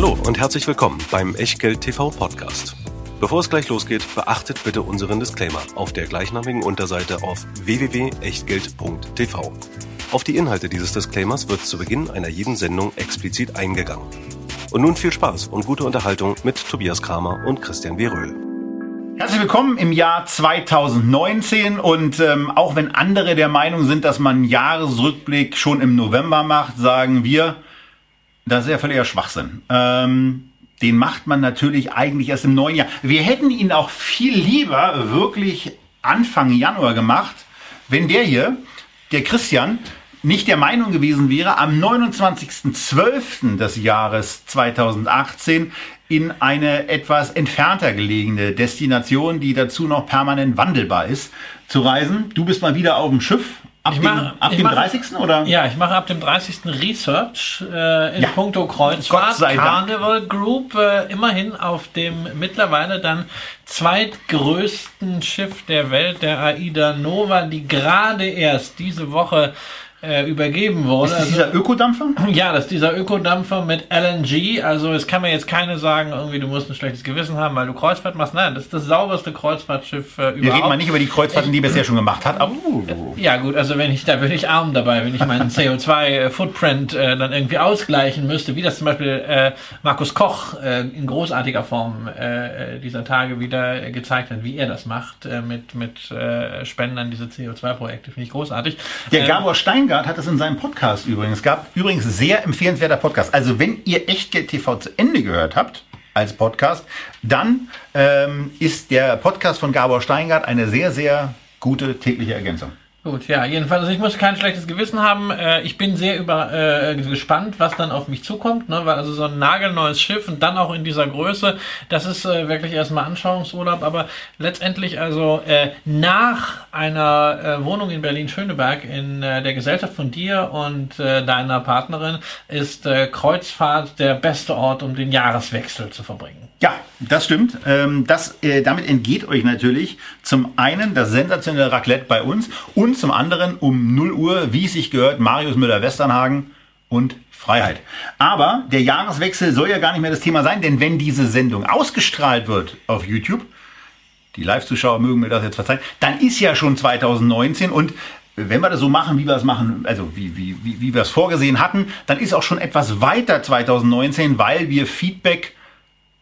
Hallo und herzlich willkommen beim Echtgeld TV Podcast. Bevor es gleich losgeht, beachtet bitte unseren Disclaimer auf der gleichnamigen Unterseite auf www.echtgeld.tv. Auf die Inhalte dieses Disclaimers wird zu Beginn einer jeden Sendung explizit eingegangen. Und nun viel Spaß und gute Unterhaltung mit Tobias Kramer und Christian W. Röhl. Herzlich willkommen im Jahr 2019 und ähm, auch wenn andere der Meinung sind, dass man einen Jahresrückblick schon im November macht, sagen wir, das ist ja völliger Schwachsinn. Ähm, den macht man natürlich eigentlich erst im neuen Jahr. Wir hätten ihn auch viel lieber wirklich Anfang Januar gemacht, wenn der hier, der Christian, nicht der Meinung gewesen wäre, am 29.12. des Jahres 2018 in eine etwas entfernter gelegene Destination, die dazu noch permanent wandelbar ist, zu reisen. Du bist mal wieder auf dem Schiff Ab, ich dem, mach, ab ich dem mach, 30. oder? Ja, ich mache ab dem 30. Research äh, in Ja. puncto Gott Kreuzfahrt. sei Dank. Carnival Group äh, immerhin auf dem mittlerweile dann zweitgrößten Schiff der Welt, der AIDA Nova, die gerade erst diese Woche äh, übergeben wurde. Ist das dieser Ökodampfer? Ja, das ist dieser Ökodampfer mit LNG. Also es kann mir jetzt keine sagen, irgendwie du musst ein schlechtes Gewissen haben, weil du Kreuzfahrt machst. Nein, das ist das sauberste Kreuzfahrtschiff äh, überhaupt. Wir reden mal nicht über die Kreuzfahrten, die er bisher schon gemacht hat. Aber, uh, Ja gut, also wenn ich, da würde ich arm dabei, wenn ich meinen CO2-Footprint äh, dann irgendwie ausgleichen müsste, wie das zum Beispiel äh, Markus Koch äh, in großartiger Form äh, äh, dieser Tage wieder äh, gezeigt hat, wie er das macht äh, mit, mit äh, Spenden an diese CO2-Projekte, finde ich großartig. Der Ähm, Gabor Steingart hat das in seinem Podcast übrigens. Es gab übrigens sehr empfehlenswerter Podcast. Also wenn ihr Echtgeld TV zu Ende gehört habt als Podcast, dann ähm, ist der Podcast von Gabor Steingart eine sehr, sehr gute tägliche Ergänzung. Gut, ja, jedenfalls, also ich muss kein schlechtes Gewissen haben. Äh, ich bin sehr über, äh, gespannt, was dann auf mich zukommt, ne? weil also so ein nagelneues Schiff und dann auch in dieser Größe, das ist äh, wirklich erstmal Anschauungsurlaub, aber letztendlich also äh, nach einer äh, Wohnung in Berlin-Schöneberg in äh, der Gesellschaft von dir und äh, deiner Partnerin ist äh, Kreuzfahrt der beste Ort, um den Jahreswechsel zu verbringen. Ja, das stimmt. Ähm, das, äh, damit entgeht euch natürlich zum einen das sensationelle Raclette bei uns und zum anderen um 0 Uhr, wie es sich gehört, Marius Müller-Westernhagen und Freiheit. Aber der Jahreswechsel soll ja gar nicht mehr das Thema sein, denn wenn diese Sendung ausgestrahlt wird auf YouTube, die Live-Zuschauer mögen mir das jetzt verzeihen, dann ist ja schon 2019 und wenn wir das so machen, wie wir es machen, also wie, wie, wie, wie wir es vorgesehen hatten, dann ist auch schon etwas weiter 2019, weil wir Feedback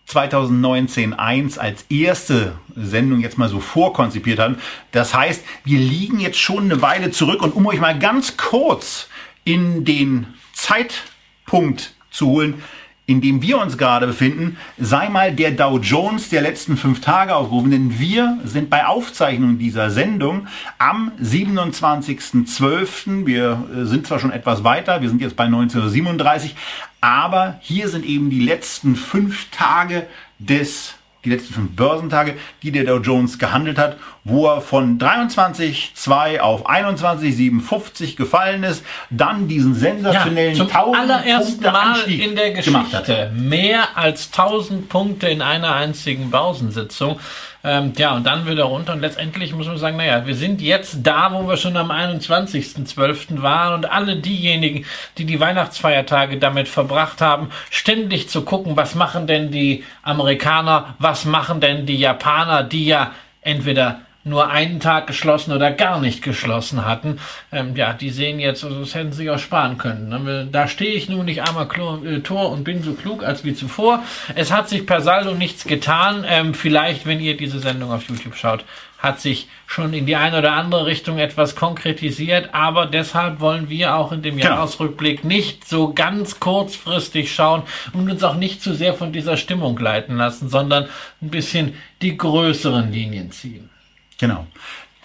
2019-1 als erste Sendung jetzt mal so vorkonzipiert haben. Das heißt, wir liegen jetzt schon eine Weile zurück und um euch mal ganz kurz in den Zeitpunkt zu holen, in dem wir uns gerade befinden, sei mal der Dow Jones der letzten fünf Tage aufgerufen, denn wir sind bei Aufzeichnung dieser Sendung am 27.12. Wir äh, sind zwar schon etwas weiter, wir sind jetzt bei 1937, aber hier sind eben die letzten fünf Tage des die letzten fünf Börsentage, die der Dow Jones gehandelt hat, wo er von 23,2 auf 21,57 gefallen ist, dann diesen sensationellen zum 1000 allerersten Punkte Mal Anstieg in der gemacht hat. Geschichte mehr als 1000 Punkte in einer einzigen Börsensitzung. Ähm, ja, und dann wieder runter und letztendlich muss man sagen, naja, wir sind jetzt da, wo wir schon am 21.12. waren und alle diejenigen, die die Weihnachtsfeiertage damit verbracht haben, ständig zu gucken, was machen denn die Amerikaner, was machen denn die Japaner, die ja entweder nur einen Tag geschlossen oder gar nicht geschlossen hatten. Ähm, ja, die sehen jetzt, also das hätten sie sich auch sparen können. Ne? Da stehe ich nun nicht einmal Klo, äh, Tor und bin so klug als wie zuvor. Es hat sich per Saldo nichts getan. Ähm, vielleicht, wenn ihr diese Sendung auf YouTube schaut, hat sich schon in die eine oder andere Richtung etwas konkretisiert, aber deshalb wollen wir auch in dem Genau. Jahresrückblick nicht so ganz kurzfristig schauen und uns auch nicht zu sehr von dieser Stimmung leiten lassen, sondern ein bisschen die größeren Linien ziehen. Genau.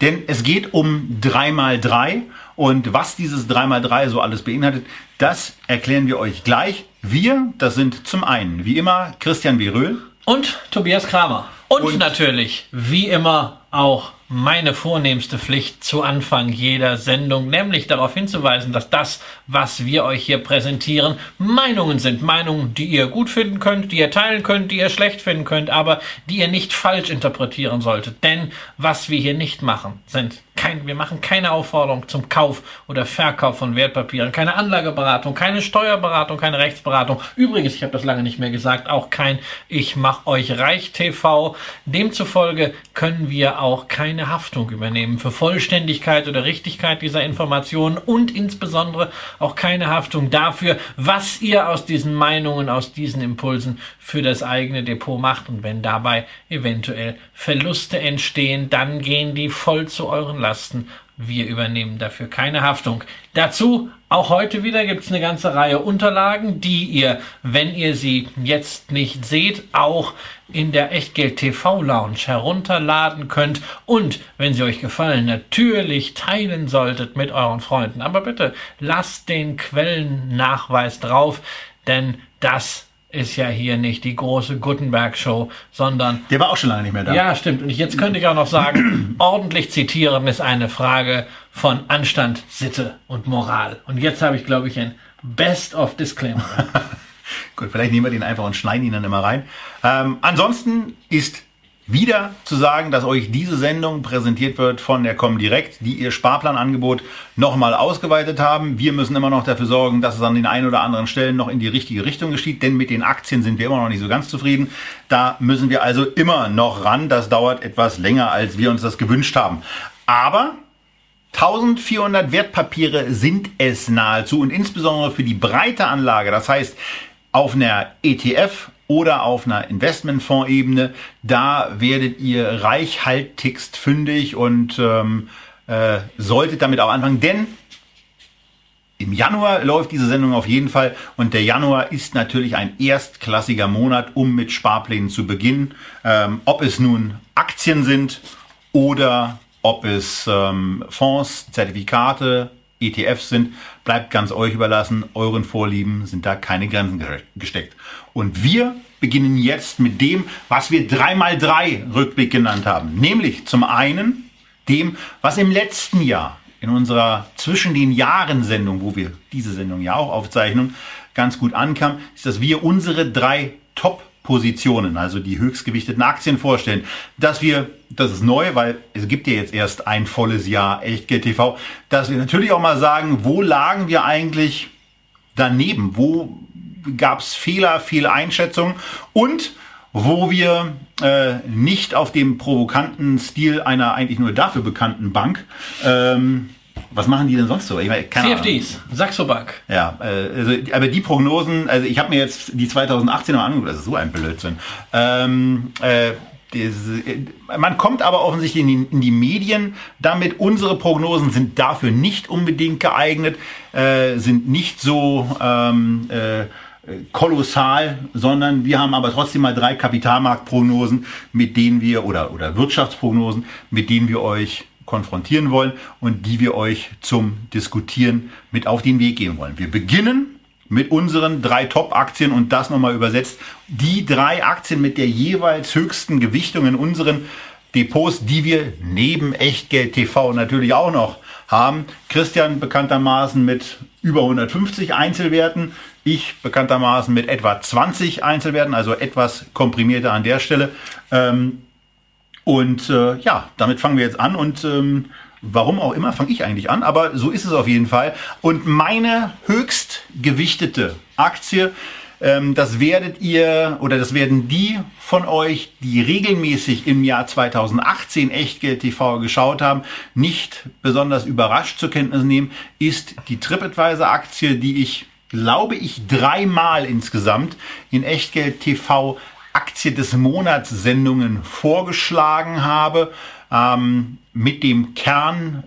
Denn es geht um 3x3 und was dieses 3x3 so alles beinhaltet, das erklären wir euch gleich. Wir, das sind zum einen, wie immer, Christian W. Röhl. Und Tobias Kramer. Und, Und- natürlich, wie immer, auch meine vornehmste Pflicht zu Anfang jeder Sendung, nämlich darauf hinzuweisen, dass das, was wir euch hier präsentieren, Meinungen sind. Meinungen, die ihr gut finden könnt, die ihr teilen könnt, die ihr schlecht finden könnt, aber die ihr nicht falsch interpretieren solltet. Denn was wir hier nicht machen, sind kein, wir machen keine Aufforderung zum Kauf oder Verkauf von Wertpapieren, keine Anlageberatung, keine Steuerberatung, keine Rechtsberatung. Übrigens, ich habe das lange nicht mehr gesagt, auch kein Ich mach euch reich TV. Demzufolge können wir auch keine Haftung übernehmen für Vollständigkeit oder Richtigkeit dieser Informationen und insbesondere auch keine Haftung dafür, was ihr aus diesen Meinungen, aus diesen Impulsen für das eigene Depot macht. Und wenn dabei eventuell Verluste entstehen, dann gehen die voll zu euren Lasten. Wir übernehmen dafür keine Haftung. Dazu auch heute wieder gibt es eine ganze Reihe Unterlagen, die ihr, wenn ihr sie jetzt nicht seht, auch in der Echtgeld TV Lounge herunterladen könnt und, wenn sie euch gefallen, natürlich teilen solltet mit euren Freunden. Aber bitte lasst den Quellennachweis drauf, denn das ist ja hier nicht die große Gutenberg-Show, sondern. Der war auch schon lange nicht mehr da. Ja, stimmt. Und jetzt könnte ich auch noch sagen, ordentlich zitieren ist eine Frage von Anstand, Sitte und Moral. Und jetzt habe ich, glaube ich, ein Best of Disclaimer. Gut, vielleicht nehmen wir den einfach und schneiden ihn dann immer rein. Ähm, ansonsten ist wieder zu sagen, dass euch diese Sendung präsentiert wird von der Comdirect, die ihr Sparplanangebot nochmal ausgeweitet haben. Wir müssen immer noch dafür sorgen, dass es an den einen oder anderen Stellen noch in die richtige Richtung geschieht, denn mit den Aktien sind wir immer noch nicht so ganz zufrieden. Da müssen wir also immer noch ran. Das dauert etwas länger, als wir uns das gewünscht haben. Aber 1400 Wertpapiere sind es nahezu und insbesondere für die breite Anlage, das heißt auf einer ETF oder auf einer Investmentfondsebene. Da werdet ihr reichhaltigst fündig und ähm, äh, solltet damit auch anfangen, denn im Januar läuft diese Sendung auf jeden Fall und der Januar ist natürlich ein erstklassiger Monat, um mit Sparplänen zu beginnen. Ähm, ob es nun Aktien sind oder ob es ähm, Fonds, Zertifikate, ETFs sind, bleibt ganz euch überlassen. Euren Vorlieben sind da keine Grenzen gesteckt. Und wir beginnen jetzt mit dem, was wir 3x3 Rückblick genannt haben. Nämlich zum einen dem, was im letzten Jahr in unserer Zwischen den Jahren Sendung, wo wir diese Sendung ja auch aufzeichnen, ganz gut ankam, ist, dass wir unsere drei Top Positionen, also die höchstgewichteten Aktien vorstellen. Dass wir, das ist neu, weil es gibt ja jetzt erst ein volles Jahr Echtgeld TV, dass wir natürlich auch mal sagen, wo lagen wir eigentlich daneben? Wo gab es Fehler, Fehleinschätzungen und wo wir äh, nicht auf dem provokanten Stil einer eigentlich nur dafür bekannten Bank ähm, was machen die denn sonst so? Ich meine, CFDs, Saxo Bank. Ja, äh, also, aber die Prognosen, also ich habe mir jetzt die 2018 noch angeguckt, das ist so ein Blödsinn. Ähm, äh, man kommt aber offensichtlich in die, in die, Medien damit. Unsere Prognosen sind dafür nicht unbedingt geeignet, äh, sind nicht so ähm, äh, kolossal, sondern wir haben aber trotzdem mal drei Kapitalmarktprognosen, mit denen wir oder oder Wirtschaftsprognosen, mit denen wir euch konfrontieren wollen und die wir euch zum Diskutieren mit auf den Weg geben wollen. Wir beginnen mit unseren drei Top-Aktien und das nochmal übersetzt. Die drei Aktien mit der jeweils höchsten Gewichtung in unseren Depots, die wir neben Echtgeld TV natürlich auch noch haben. Christian bekanntermaßen mit über 150 Einzelwerten, ich bekanntermaßen mit etwa 20 Einzelwerten, also etwas komprimierter an der Stelle. Ähm, und äh, ja, damit fangen wir jetzt an und ähm, warum auch immer fange ich eigentlich an, aber so ist es auf jeden Fall. Und meine höchst gewichtete Aktie, ähm, das werdet ihr oder das werden die von euch, die regelmäßig im Jahr 2018 Echtgeld TV geschaut haben, nicht besonders überrascht zur Kenntnis nehmen, ist die TripAdvisor Aktie, die ich glaube ich dreimal insgesamt in Echtgeld TV Aktie des Monats Sendungen vorgeschlagen habe, ähm, mit dem Kern,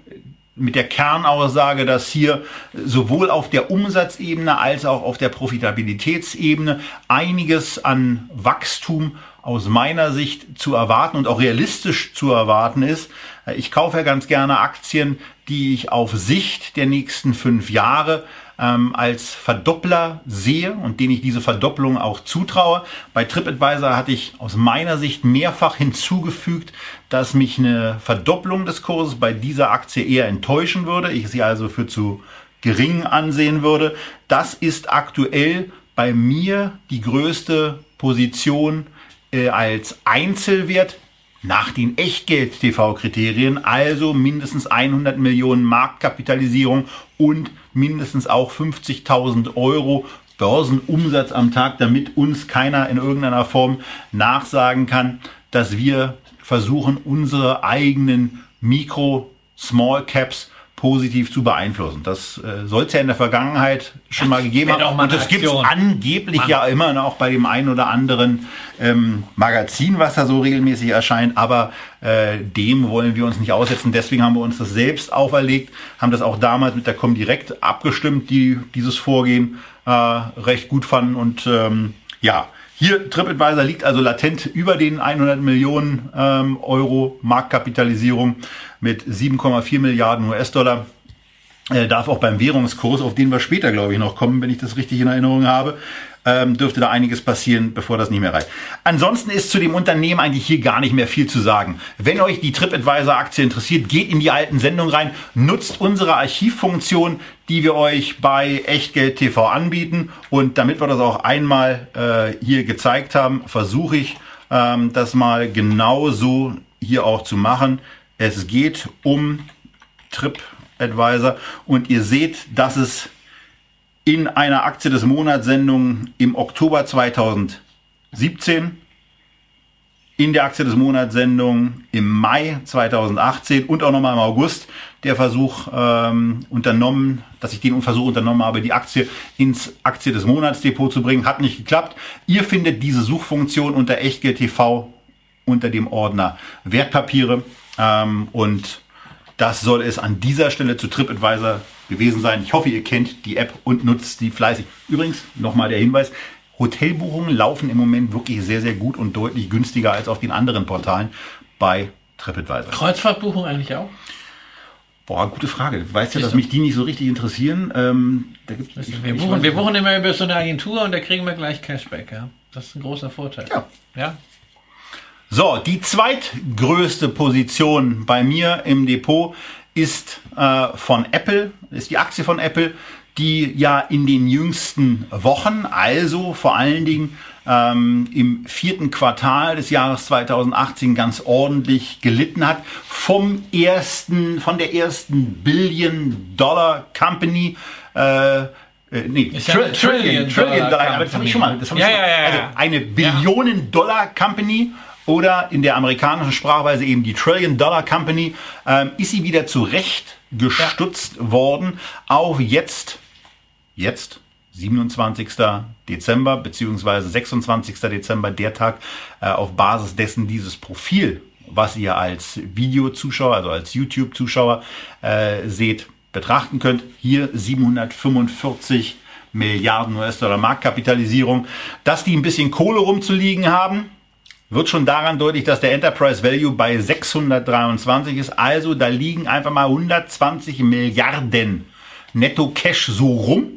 mit der Kernaussage, dass hier sowohl auf der Umsatzebene als auch auf der Profitabilitätsebene einiges an Wachstum aus meiner Sicht zu erwarten und auch realistisch zu erwarten ist. Ich kaufe ja ganz gerne Aktien, die ich auf Sicht der nächsten fünf Jahre ähm, als Verdoppler sehe und den ich diese Verdopplung auch zutraue. Bei TripAdvisor hatte ich aus meiner Sicht mehrfach hinzugefügt, dass mich eine Verdopplung des Kurses bei dieser Aktie eher enttäuschen würde. Ich sie also für zu gering ansehen würde. Das ist aktuell bei mir die größte Position äh, als Einzelwert nach den Echtgeld-TV-Kriterien, also mindestens 100 Millionen Marktkapitalisierung und mindestens auch 50.000 Euro Börsenumsatz am Tag, damit uns keiner in irgendeiner Form nachsagen kann, dass wir versuchen, unsere eigenen Mikro, Small Caps positiv zu beeinflussen. Das äh, soll es ja in der Vergangenheit schon mal gegeben haben. Und das gibt es angeblich Mann. ja immer noch bei dem einen oder anderen ähm, Magazin, was da so regelmäßig erscheint. Aber äh, dem wollen wir uns nicht aussetzen. Deswegen haben wir uns das selbst auferlegt, haben das auch damals mit der Comdirect abgestimmt, die dieses Vorgehen äh, recht gut fanden. Und ähm, ja, hier TripAdvisor liegt also latent über den 100 Millionen ähm, Euro Marktkapitalisierung mit 7,4 Milliarden US-Dollar. Äh, darf auch beim Währungskurs, auf den wir später, glaube ich, noch kommen, wenn ich das richtig in Erinnerung habe, ähm, dürfte da einiges passieren, bevor das nicht mehr reicht. Ansonsten ist zu dem Unternehmen eigentlich hier gar nicht mehr viel zu sagen. Wenn euch die TripAdvisor-Aktie interessiert, geht in die alten Sendungen rein, nutzt unsere Archivfunktion, die wir euch bei Echtgeld TV anbieten. Und damit wir das auch einmal äh, hier gezeigt haben, versuche ich ähm, das mal genauso hier auch zu machen. Es geht um TripAdvisor und ihr seht, dass es in einer Aktie des Monats Sendung im Oktober 2017, in der Aktie des Monats Sendung im Mai 2018 und auch nochmal im August der Versuch ähm, unternommen, dass ich den Versuch unternommen habe, die Aktie ins Aktie des Monats Depot zu bringen. Hat nicht geklappt. Ihr findet diese Suchfunktion unter Echtgeld TV unter dem Ordner Wertpapiere. Ähm, und das soll es an dieser Stelle zu TripAdvisor gewesen sein. Ich hoffe, ihr kennt die App und nutzt die fleißig. Übrigens, nochmal der Hinweis, Hotelbuchungen laufen im Moment wirklich sehr, sehr gut und deutlich günstiger als auf den anderen Portalen bei TripAdvisor. Kreuzfahrtbuchung eigentlich auch? Boah, gute Frage. Du weißt ja, dass mich die nicht so richtig interessieren. Ähm, wir, buchen, wir buchen immer über so eine Agentur und da kriegen wir gleich Cashback. Ja? Das ist ein großer Vorteil. Ja. ja? So, die zweitgrößte Position bei mir im Depot ist äh, von Apple, ist die Aktie von Apple, die ja in den jüngsten Wochen, also vor allen Dingen ähm, im vierten Quartal des Jahres 2018 ganz ordentlich gelitten hat vom ersten, von der ersten Billion Dollar Company. Äh, äh, nee, Trillion, Trillion, Trillion Dollar, aber das habe ich schon mal. Das hab ja, ich schon, ja, ja, also eine Billionen Dollar Company oder in der amerikanischen Sprachweise eben die Trillion Dollar Company, ähm, ist sie wieder zurecht gestutzt ja. worden auf jetzt, jetzt, 27. Dezember beziehungsweise 26. Dezember, der Tag, äh, auf Basis dessen dieses Profil, was ihr als Videozuschauer, also als YouTube-Zuschauer äh, seht, betrachten könnt. Hier 745 Milliarden US-Dollar Marktkapitalisierung. Dass die ein bisschen Kohle rumzuliegen haben, wird schon daran deutlich, dass der Enterprise Value bei 623 ist. Also da liegen einfach mal 120 Milliarden Netto Cash so rum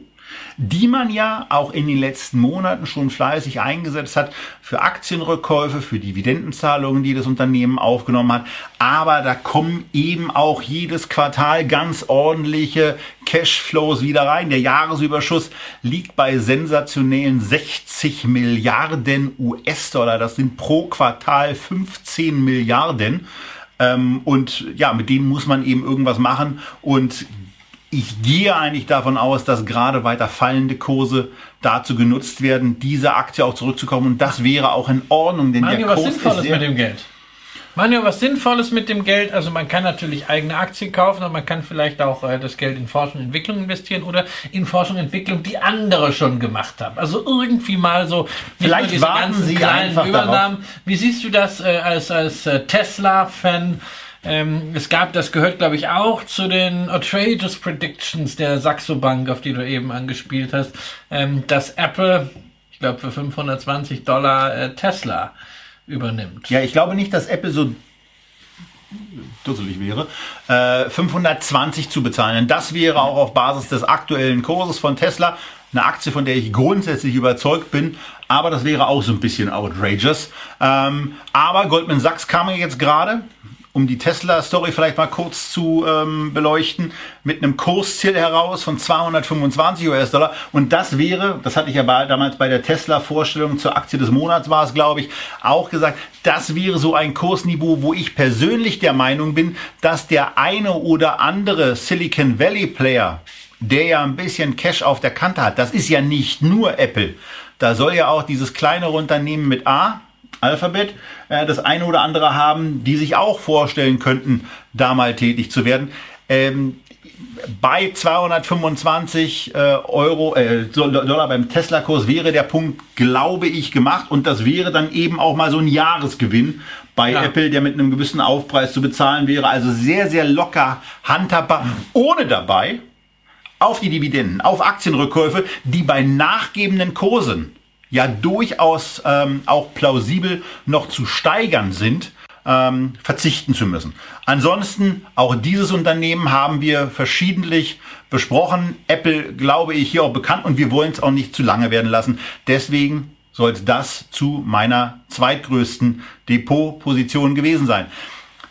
die man ja auch in den letzten Monaten schon fleißig eingesetzt hat für Aktienrückkäufe, für Dividendenzahlungen, die das Unternehmen aufgenommen hat. Aber da kommen eben auch jedes Quartal ganz ordentliche Cashflows wieder rein. Der Jahresüberschuss liegt bei sensationellen 60 Milliarden US-Dollar. Das sind pro Quartal 15 Milliarden. Ähm, und ja, mit denen muss man eben irgendwas machen. Und ich gehe eigentlich davon aus, dass gerade weiter fallende Kurse dazu genutzt werden, diese Aktie auch zurückzukommen. Und das wäre auch in Ordnung, denn Mario, der Kurs was Sinnvolles ist mit dem Geld. Manuel, was Sinnvolles mit dem Geld. Also man kann natürlich eigene Aktien kaufen, aber man kann vielleicht auch äh, das Geld in Forschung und Entwicklung investieren oder in Forschung und Entwicklung, die andere schon gemacht haben. Also irgendwie mal so. Vielleicht warten Sie einfach Übernahmen. Darauf. Wie siehst du das äh, als, als äh, Tesla-Fan? Ähm, es gab, das gehört glaube ich auch zu den Outrageous Predictions der Saxo Bank, auf die du eben angespielt hast, ähm, dass Apple, ich glaube für 520 Dollar äh, Tesla übernimmt. Ja, ich glaube nicht, dass Apple so dusselig wäre, äh, 520 zu bezahlen. Denn das wäre auch auf Basis des aktuellen Kurses von Tesla eine Aktie, von der ich grundsätzlich überzeugt bin, aber das wäre auch so ein bisschen outrageous. Ähm, aber Goldman Sachs kam jetzt gerade, um die Tesla-Story vielleicht mal kurz zu ähm, beleuchten, mit einem Kursziel heraus von 225 US-Dollar. Und das wäre, das hatte ich ja bei, damals bei der Tesla-Vorstellung zur Aktie des Monats war es, glaube ich, auch gesagt, das wäre so ein Kursniveau, wo ich persönlich der Meinung bin, dass der eine oder andere Silicon Valley-Player, der ja ein bisschen Cash auf der Kante hat, das ist ja nicht nur Apple. Da soll ja auch dieses kleinere Unternehmen mit A, Alphabet, äh, das eine oder andere haben, die sich auch vorstellen könnten, da mal tätig zu werden. Ähm, bei 225 äh, Euro, äh, Dollar beim Tesla-Kurs wäre der Punkt, glaube ich, gemacht. Und das wäre dann eben auch mal so ein Jahresgewinn bei ja. Apple, der mit einem gewissen Aufpreis zu bezahlen wäre. Also sehr, sehr locker handhabbar, ohne dabei auf die Dividenden, auf Aktienrückkäufe, die bei nachgebenden Kursen ja durchaus ähm, auch plausibel noch zu steigern sind, ähm, verzichten zu müssen. Ansonsten, auch dieses Unternehmen haben wir verschiedentlich besprochen. Apple, glaube ich, hier auch bekannt und wir wollen es auch nicht zu lange werden lassen. Deswegen sollte das zu meiner zweitgrößten Depotposition gewesen sein.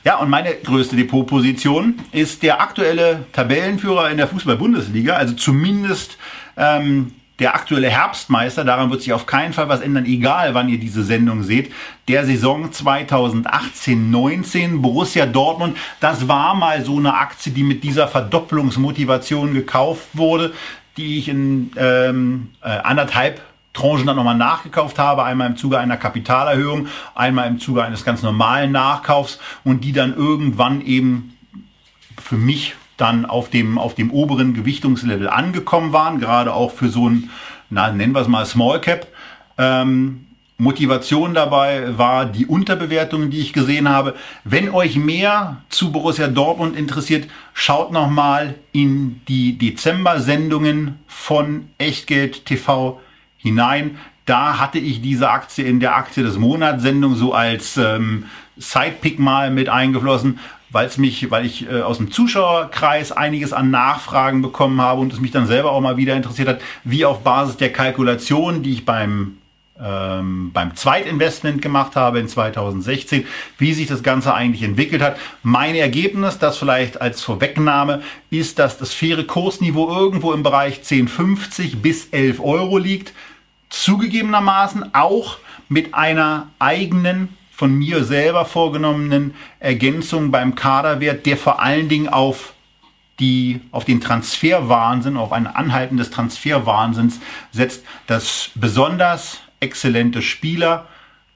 Ja, und meine größte Depotposition ist der aktuelle Tabellenführer in der Fußball-Bundesliga, also zumindest ähm, der aktuelle Herbstmeister, daran wird sich auf keinen Fall was ändern, egal wann ihr diese Sendung seht, der Saison 2018-19, Borussia Dortmund, das war mal so eine Aktie, die mit dieser Verdopplungsmotivation gekauft wurde, die ich in ähm, äh, anderthalb Tranchen dann nochmal nachgekauft habe, einmal im Zuge einer Kapitalerhöhung, einmal im Zuge eines ganz normalen Nachkaufs und die dann irgendwann eben für mich dann auf dem, auf dem oberen Gewichtungslevel angekommen waren, gerade auch für so ein, na, nennen wir es mal Small Cap. Ähm, Motivation dabei war die Unterbewertung, die ich gesehen habe. Wenn euch mehr zu Borussia Dortmund interessiert, schaut nochmal in die Dezember-Sendungen von Echtgeld TV hinein. Da hatte ich diese Aktie in der Aktie des Monats Sendung so als ähm, Sidepick mal mit eingeflossen, weil es mich, weil ich äh, aus dem Zuschauerkreis einiges an Nachfragen bekommen habe und es mich dann selber auch mal wieder interessiert hat, wie auf Basis der Kalkulation, die ich beim ähm, beim Zweitinvestment gemacht habe in 2016, wie sich das Ganze eigentlich entwickelt hat. Mein Ergebnis, das vielleicht als Vorwegnahme, ist, dass das faire Kursniveau irgendwo im Bereich 10,50 bis 11 Euro liegt. Zugegebenermaßen auch mit einer eigenen von mir selber vorgenommenen Ergänzung beim Kaderwert, der vor allen Dingen auf die auf den Transferwahnsinn, auf ein Anhalten des Transferwahnsinns setzt, dass besonders exzellente Spieler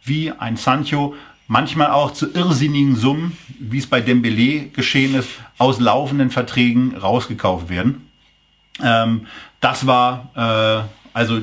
wie ein Sancho manchmal auch zu irrsinnigen Summen, wie es bei Dembele geschehen ist, aus laufenden Verträgen rausgekauft werden. Ähm, das war äh, also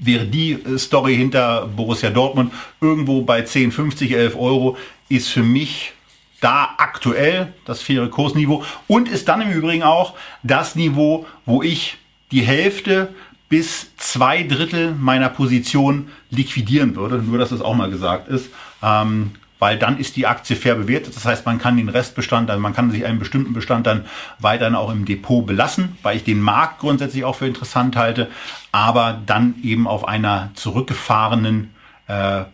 wäre die äh, Story hinter Borussia Dortmund irgendwo bei 10, 50, 11 Euro, ist für mich da aktuell das faire Kursniveau und ist dann im Übrigen auch das Niveau, wo ich die Hälfte bis zwei Drittel meiner Position liquidieren würde. Nur, dass das auch mal gesagt ist. Ähm, weil dann ist die Aktie fair bewertet. Das heißt, man kann den Restbestand, also man kann sich einen bestimmten Bestand dann weiterhin auch im Depot belassen, weil ich den Markt grundsätzlich auch für interessant halte, aber dann eben auf einer zurückgefahrenen äh,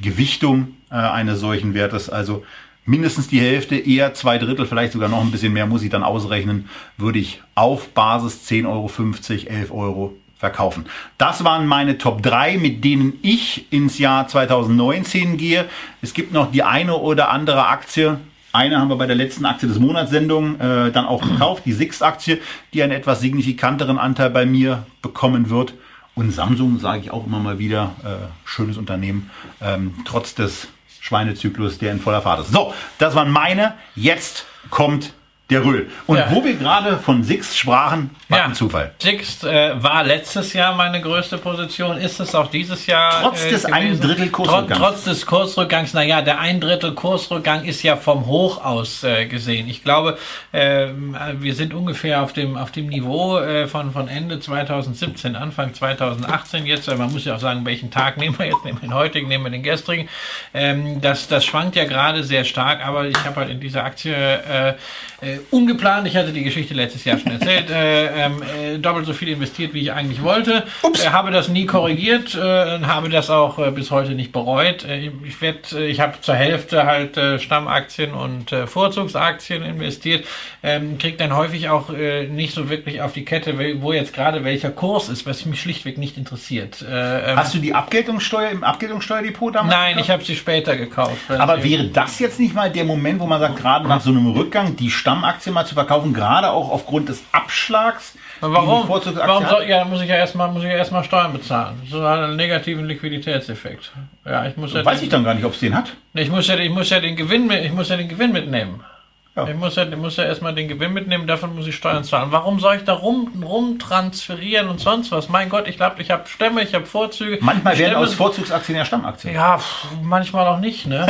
Gewichtung äh, eines solchen Wertes, also mindestens die Hälfte, eher zwei Drittel, vielleicht sogar noch ein bisschen mehr muss ich dann ausrechnen, würde ich auf Basis 10,50 Euro, 11 Euro verkaufen. Das waren meine Top 3, mit denen ich ins Jahr 2019 gehe. Es gibt noch die eine oder andere Aktie. Eine haben wir bei der letzten Aktie des Monatssendung äh, dann auch gekauft, die Six-Aktie, die einen etwas signifikanteren Anteil bei mir bekommen wird. Und Samsung sage ich auch immer mal wieder, äh, schönes Unternehmen, ähm, trotz des Schweinezyklus, der in voller Fahrt ist. So, das waren meine. Jetzt kommt Der Röhl. Und Ja. wo wir gerade von Six sprachen, war ein Zufall. Sixt äh, war letztes Jahr meine größte Position, ist es auch dieses Jahr. Trotz äh, des gewesen. ein Drittel Kursrückgangs. Trotz, trotz des Kursrückgangs, naja, der ein Drittel Kursrückgang ist ja vom Hoch aus äh, gesehen. Ich glaube, ähm, wir sind ungefähr auf dem, auf dem Niveau äh, von, von Ende 2017, Anfang 2018 jetzt. Äh, man muss ja auch sagen, welchen Tag nehmen wir jetzt? Nehmen wir den heutigen, nehmen wir den gestrigen. Ähm, das, das schwankt ja gerade sehr stark, aber ich habe halt in dieser Aktie äh, ungeplant, ich hatte die Geschichte letztes Jahr schon erzählt, äh, ähm, äh, doppelt so viel investiert, wie ich eigentlich wollte. Ups. Äh, habe das nie korrigiert äh, und habe das auch äh, bis heute nicht bereut. Äh, ich werd, ich habe zur Hälfte halt Stammaktien und Vorzugsaktien investiert, ähm, kriege dann häufig auch nicht so wirklich auf die Kette, wo jetzt gerade welcher Kurs ist, was mich schlichtweg nicht interessiert. Äh, ähm, Hast du die Abgeltungssteuer im Abgeltungssteuerdepot damals? nein, ich gekauft? habe sie später gekauft. Aber wäre das jetzt nicht mal der Moment, wo man sagt, gerade nach so einem Rückgang die Stammaktie mal zu verkaufen, gerade auch aufgrund des Abschlags? Warum? Warum soll, ja, muss ich ja erstmal, muss ich ja erstmal Steuern bezahlen. So einen negativen Liquiditätseffekt. Ja, ich muss ja, Weiß den, ich dann gar nicht, ob es den hat. ich muss ja, ich muss ja den Gewinn, mit, ich muss ja den Gewinn mitnehmen. Ja. Ich muss ja, ich muss ja erstmal den Gewinn mitnehmen, davon muss ich Steuern zahlen. Warum soll ich da rum, rumtransferieren und sonst was? Mein Gott, ich glaube, ich habe Stämme, ich habe Vorzüge. Manchmal werden Stämme- aus Vorzugsaktien ja Stammaktien. ja, pf, manchmal auch nicht, ne?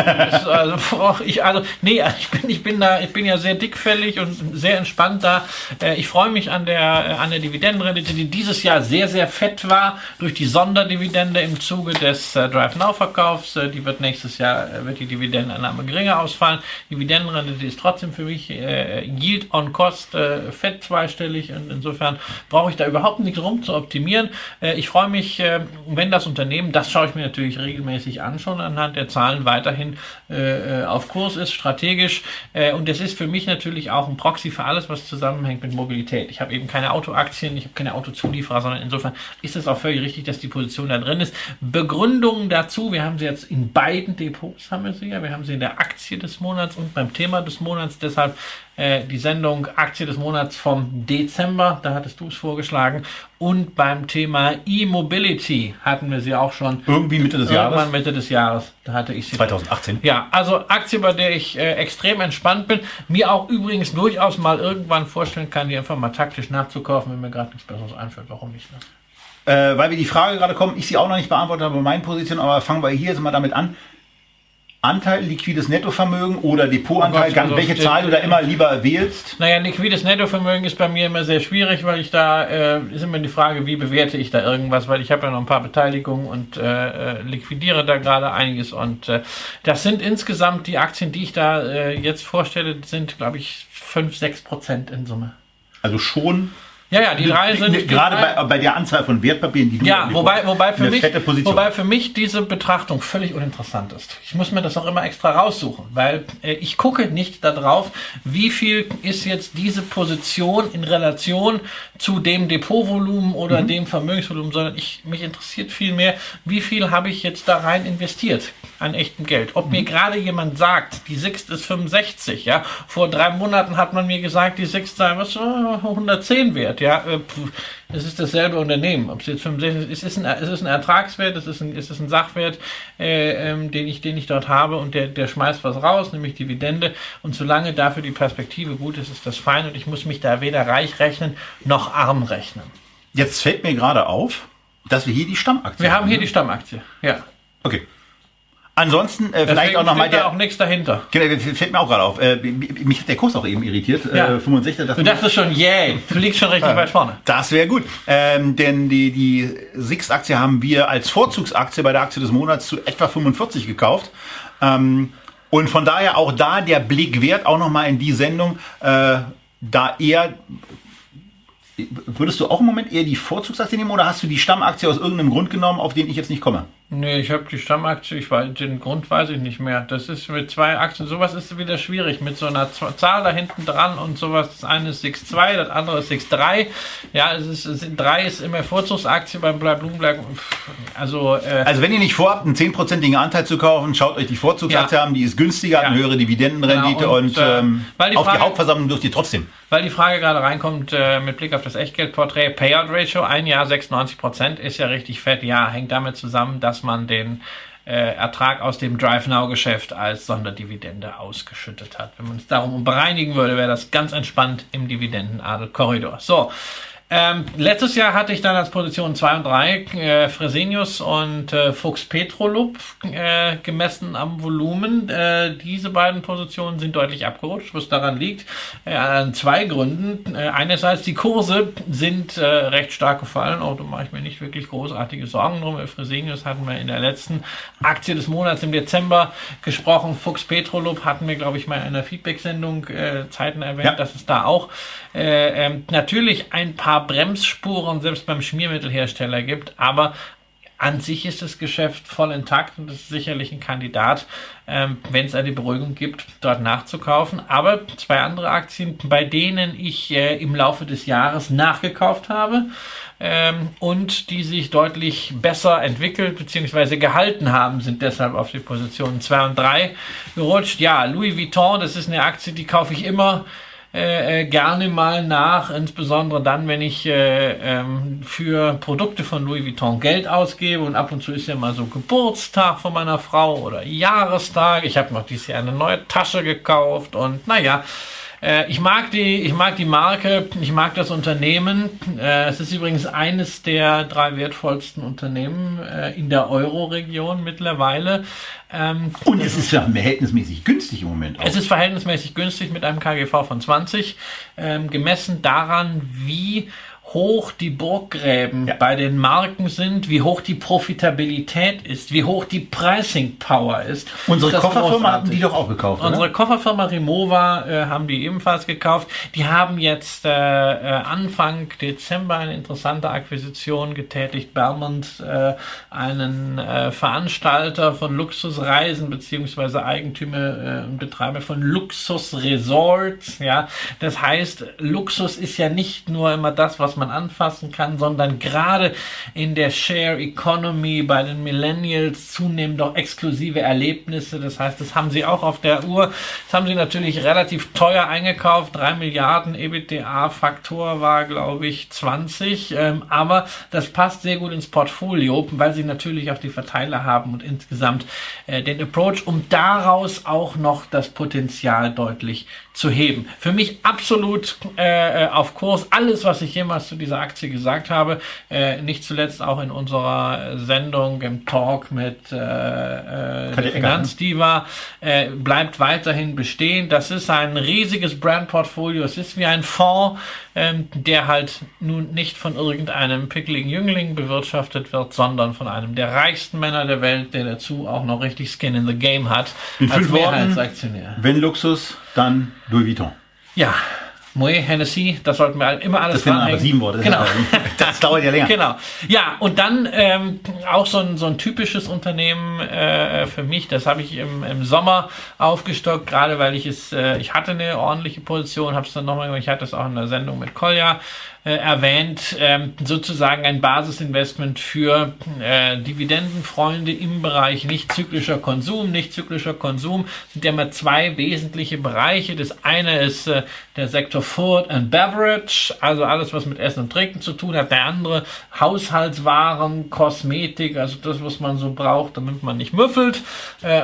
Also, pf, ich, also, nee, ich bin, ich bin da, ich bin ja sehr dickfällig und sehr entspannt da. Äh, Ich freue mich an der, äh, an der Dividendenrendite, die dieses Jahr sehr, sehr fett war durch die Sonderdividende im Zuge des äh, Drive Now Verkaufs. Die wird nächstes Jahr, wird die Dividendenannahme geringer ausfallen. Dividendenrendite ist trotzdem für mich äh, Yield on Cost äh, fett zweistellig und insofern brauche ich da überhaupt nichts rum zu optimieren. Äh, ich freue mich, äh, wenn das Unternehmen, das schaue ich mir natürlich regelmäßig an, schon anhand der Zahlen weiterhin äh, äh, auf Kurs ist, strategisch. Äh, und das ist für mich natürlich auch ein Proxy für alles, was zusammenhängt mit Mobilität. Ich habe eben keine Autoaktien, ich habe keine Autozulieferer, sondern insofern ist es auch völlig richtig, dass die Position da drin ist. Begründungen dazu, wir haben sie jetzt in beiden Depots, haben wir sie ja. Wir haben sie in der Aktie des Monats und beim Thema des Monats. Deshalb äh, die Sendung Aktie des Monats vom Dezember, da hattest du es vorgeschlagen. Und beim Thema E-Mobility hatten wir sie auch schon. Irgendwie Mitte des Irgendwann Jahres. Mitte des Jahres, da hatte ich sie. 2018. Ja, also Aktie, bei der ich äh, extrem entspannt bin. Mir auch übrigens durchaus mal irgendwann vorstellen kann, die einfach mal taktisch nachzukaufen, wenn mir gerade nichts Besseres einfällt. Warum nicht? Ne? Äh, weil wir die Frage gerade kommen, ich sie auch noch nicht beantwortet habe, meine Position, aber fangen wir hier jetzt mal damit an. Anteil, liquides Nettovermögen oder Depotanteil, Oh Gott, also welche Zahl du da immer lieber wählst. Naja, liquides Nettovermögen ist bei mir immer sehr schwierig, weil ich da, äh, ist immer die Frage, wie bewerte ich da irgendwas, weil ich habe ja noch ein paar Beteiligungen und äh, äh, liquidiere da gerade einiges und äh, das sind insgesamt die Aktien, die ich da äh, jetzt vorstelle, sind, glaube ich, 5, 6 Prozent in Summe. Also schon Ja, ja, die drei sind... gerade bei, bei der Anzahl von Wertpapieren, die du Ja, wobei, wobei, für mich, wobei für mich diese Betrachtung völlig uninteressant ist. Ich muss mir das auch immer extra raussuchen, weil äh, ich gucke nicht darauf, wie viel ist jetzt diese Position in Relation zu dem Depotvolumen oder Mhm. dem Vermögensvolumen, sondern ich, mich interessiert viel mehr, wie viel habe ich jetzt da rein investiert an echtem Geld. Ob Mhm. mir gerade jemand sagt, die Sixt ist 65, ja, vor drei Monaten hat man mir gesagt, die Sixt sei was, äh, 110 wert, ja, äh, es ist dasselbe Unternehmen. Ob es jetzt 65 ist, es ist ein, es ist ein Ertragswert, es ist ein, es ist ein Sachwert, äh, ähm, den, ich, den ich dort habe und der, der schmeißt was raus, nämlich Dividende. Und solange dafür die Perspektive gut ist, ist das fein und ich muss mich da weder reich rechnen noch arm rechnen. Jetzt fällt mir gerade auf, dass wir hier die Stammaktie Wir haben hier ne? die Stammaktie. Ja. Okay. Ansonsten äh, vielleicht Deswegen auch nochmal steht da der. auch nichts dahinter. Genau, fällt mir auch gerade auf. Äh, mich hat der Kurs auch eben irritiert. Ja. Äh, 65. Du dachtest schon, yay, du liegst schon richtig weit vorne. Das wäre gut. Ähm, denn die, die Six-Aktie haben wir als Vorzugsaktie bei der Aktie des Monats zu etwa 45 gekauft. Ähm, und von daher auch da der Blick wert, auch nochmal in die Sendung, äh, da eher. Würdest du auch im Moment eher die Vorzugsaktie nehmen oder hast du die Stammaktie aus irgendeinem Grund genommen, auf den ich jetzt nicht komme? Nee, ich habe die Stammaktie, ich weiß, den Grund weiß ich nicht mehr. Das ist mit zwei Aktien, sowas ist wieder schwierig, mit so einer Z- Zahl da hinten dran und sowas. Das eine ist 6,2, das andere ist 6,3. Ja, es ist, es sind, 3 ist immer Vorzugsaktie beim Bleiblumberg. Also, äh, Also wenn ihr nicht vorhabt, einen 10%igen Anteil zu kaufen, schaut euch die Vorzugsaktie Ja. an, die ist günstiger, hat eine Ja. höhere Dividendenrendite Genau, und, und, äh, ähm, die auf die Frage- Hauptversammlung dürft ihr trotzdem. Weil die Frage gerade reinkommt äh, mit Blick auf das Echtgeldporträt, Payout Ratio, ein Jahr 96 Prozent, ist ja richtig fett. Ja, hängt damit zusammen, dass dass man den äh, Ertrag aus dem Drive-Now-Geschäft als Sonderdividende ausgeschüttet hat. Wenn man es darum bereinigen würde, wäre das ganz entspannt im Dividendenadel-Korridor. So, ähm, letztes Jahr hatte ich dann als Position 2 und 3 äh, Fresenius und äh, Fuchs Petrolub äh, gemessen am Volumen. Äh, diese beiden Positionen sind deutlich abgerutscht, was daran liegt. Äh, an zwei Gründen. Äh, einerseits die Kurse sind äh, recht stark gefallen, auch da mache ich mir nicht wirklich großartige Sorgen drum. Äh, Fresenius hatten wir in der letzten Aktie des Monats im Dezember gesprochen. Fuchs Petrolub hatten wir, glaube ich, mal in einer Feedback-Sendung äh, Zeiten erwähnt, ja. dass es da auch äh, ähm, natürlich ein paar Bremsspuren selbst beim Schmiermittelhersteller gibt, aber an sich ist das Geschäft voll intakt und ist sicherlich ein Kandidat, ähm, wenn es eine Beruhigung gibt, dort nachzukaufen. Aber zwei andere Aktien, bei denen ich äh, im Laufe des Jahres nachgekauft habe ähm, und die sich deutlich besser entwickelt bzw. gehalten haben, sind deshalb auf die Positionen 2 und 3 gerutscht. Ja, Louis Vuitton, das ist eine Aktie, die kaufe ich immer äh, äh, gerne mal nach, insbesondere dann, wenn ich äh, ähm, für Produkte von Louis Vuitton Geld ausgebe und ab und zu ist ja mal so Geburtstag von meiner Frau oder Jahrestag. Ich habe noch dieses Jahr eine neue Tasche gekauft und naja, äh, ich mag die, ich mag die Marke, ich mag das Unternehmen. Äh, es ist übrigens eines der drei wertvollsten Unternehmen äh, in der Euro-Region mittlerweile. Ähm, Und es ist ja verhältnismäßig günstig im Moment. Auch. Es ist verhältnismäßig günstig mit einem KGV von 20, ähm, gemessen daran, wie hoch die Burggräben ja. bei den Marken sind, wie hoch die Profitabilität ist, wie hoch die Pricing Power ist. Unsere Kofferfirma hatten die doch auch gekauft. Unsere oder? Kofferfirma Remova äh, haben die ebenfalls gekauft. Die haben jetzt äh, äh, Anfang Dezember eine interessante Akquisition getätigt. Belmont, äh, einen äh, Veranstalter von Luxusreisen beziehungsweise Eigentümer und Betreiber von Luxusresorts. Ja, das heißt, Luxus ist ja nicht nur immer das, was man anfassen kann, sondern gerade in der Share Economy bei den Millennials zunehmend auch exklusive Erlebnisse. Das heißt, das haben sie auch auf der Uhr. Das haben sie natürlich relativ teuer eingekauft. Drei Milliarden EBITDA-Faktor war, glaube ich, 20. Ähm, aber das passt sehr gut ins Portfolio, weil sie natürlich auch die Verteiler haben und insgesamt äh, den Approach, um daraus auch noch das Potenzial deutlich zu heben. Für mich absolut äh, auf Kurs. Alles, was ich jemals zu dieser Aktie gesagt habe, äh, nicht zuletzt auch in unserer Sendung im Talk mit äh, äh, Finanzdiva, äh, bleibt weiterhin bestehen. Das ist ein riesiges Brandportfolio. Es ist wie ein Fonds, ähm, der halt nun nicht von irgendeinem pickligen Jüngling bewirtschaftet wird, sondern von einem der reichsten Männer der Welt, der dazu auch noch richtig Skin in the Game hat. In als Mehrheitsaktionär. Wenn Luxus, dann Louis Vuitton. Ja, Moet, Hennessy, das sollten wir immer alles Das sind aber sieben Worte. Genau. Das dauert ja länger. Genau. Ja, und dann ähm, auch so ein, so ein typisches Unternehmen äh, für mich, das habe ich im, im Sommer aufgestockt, gerade weil ich es, äh, ich hatte eine ordentliche Position, habe es dann nochmal gemacht, ich hatte es auch in der Sendung mit Kolja äh, erwähnt, ähm, sozusagen ein Basisinvestment für äh, Dividendenfreunde im Bereich nicht zyklischer Konsum. Nicht zyklischer Konsum sind ja mal zwei wesentliche Bereiche. Das eine ist äh, der Sektor Food and Beverage, also alles, was mit Essen und Trinken zu tun hat. Der andere Haushaltswaren, Kosmetik, also das, was man so braucht, damit man nicht müffelt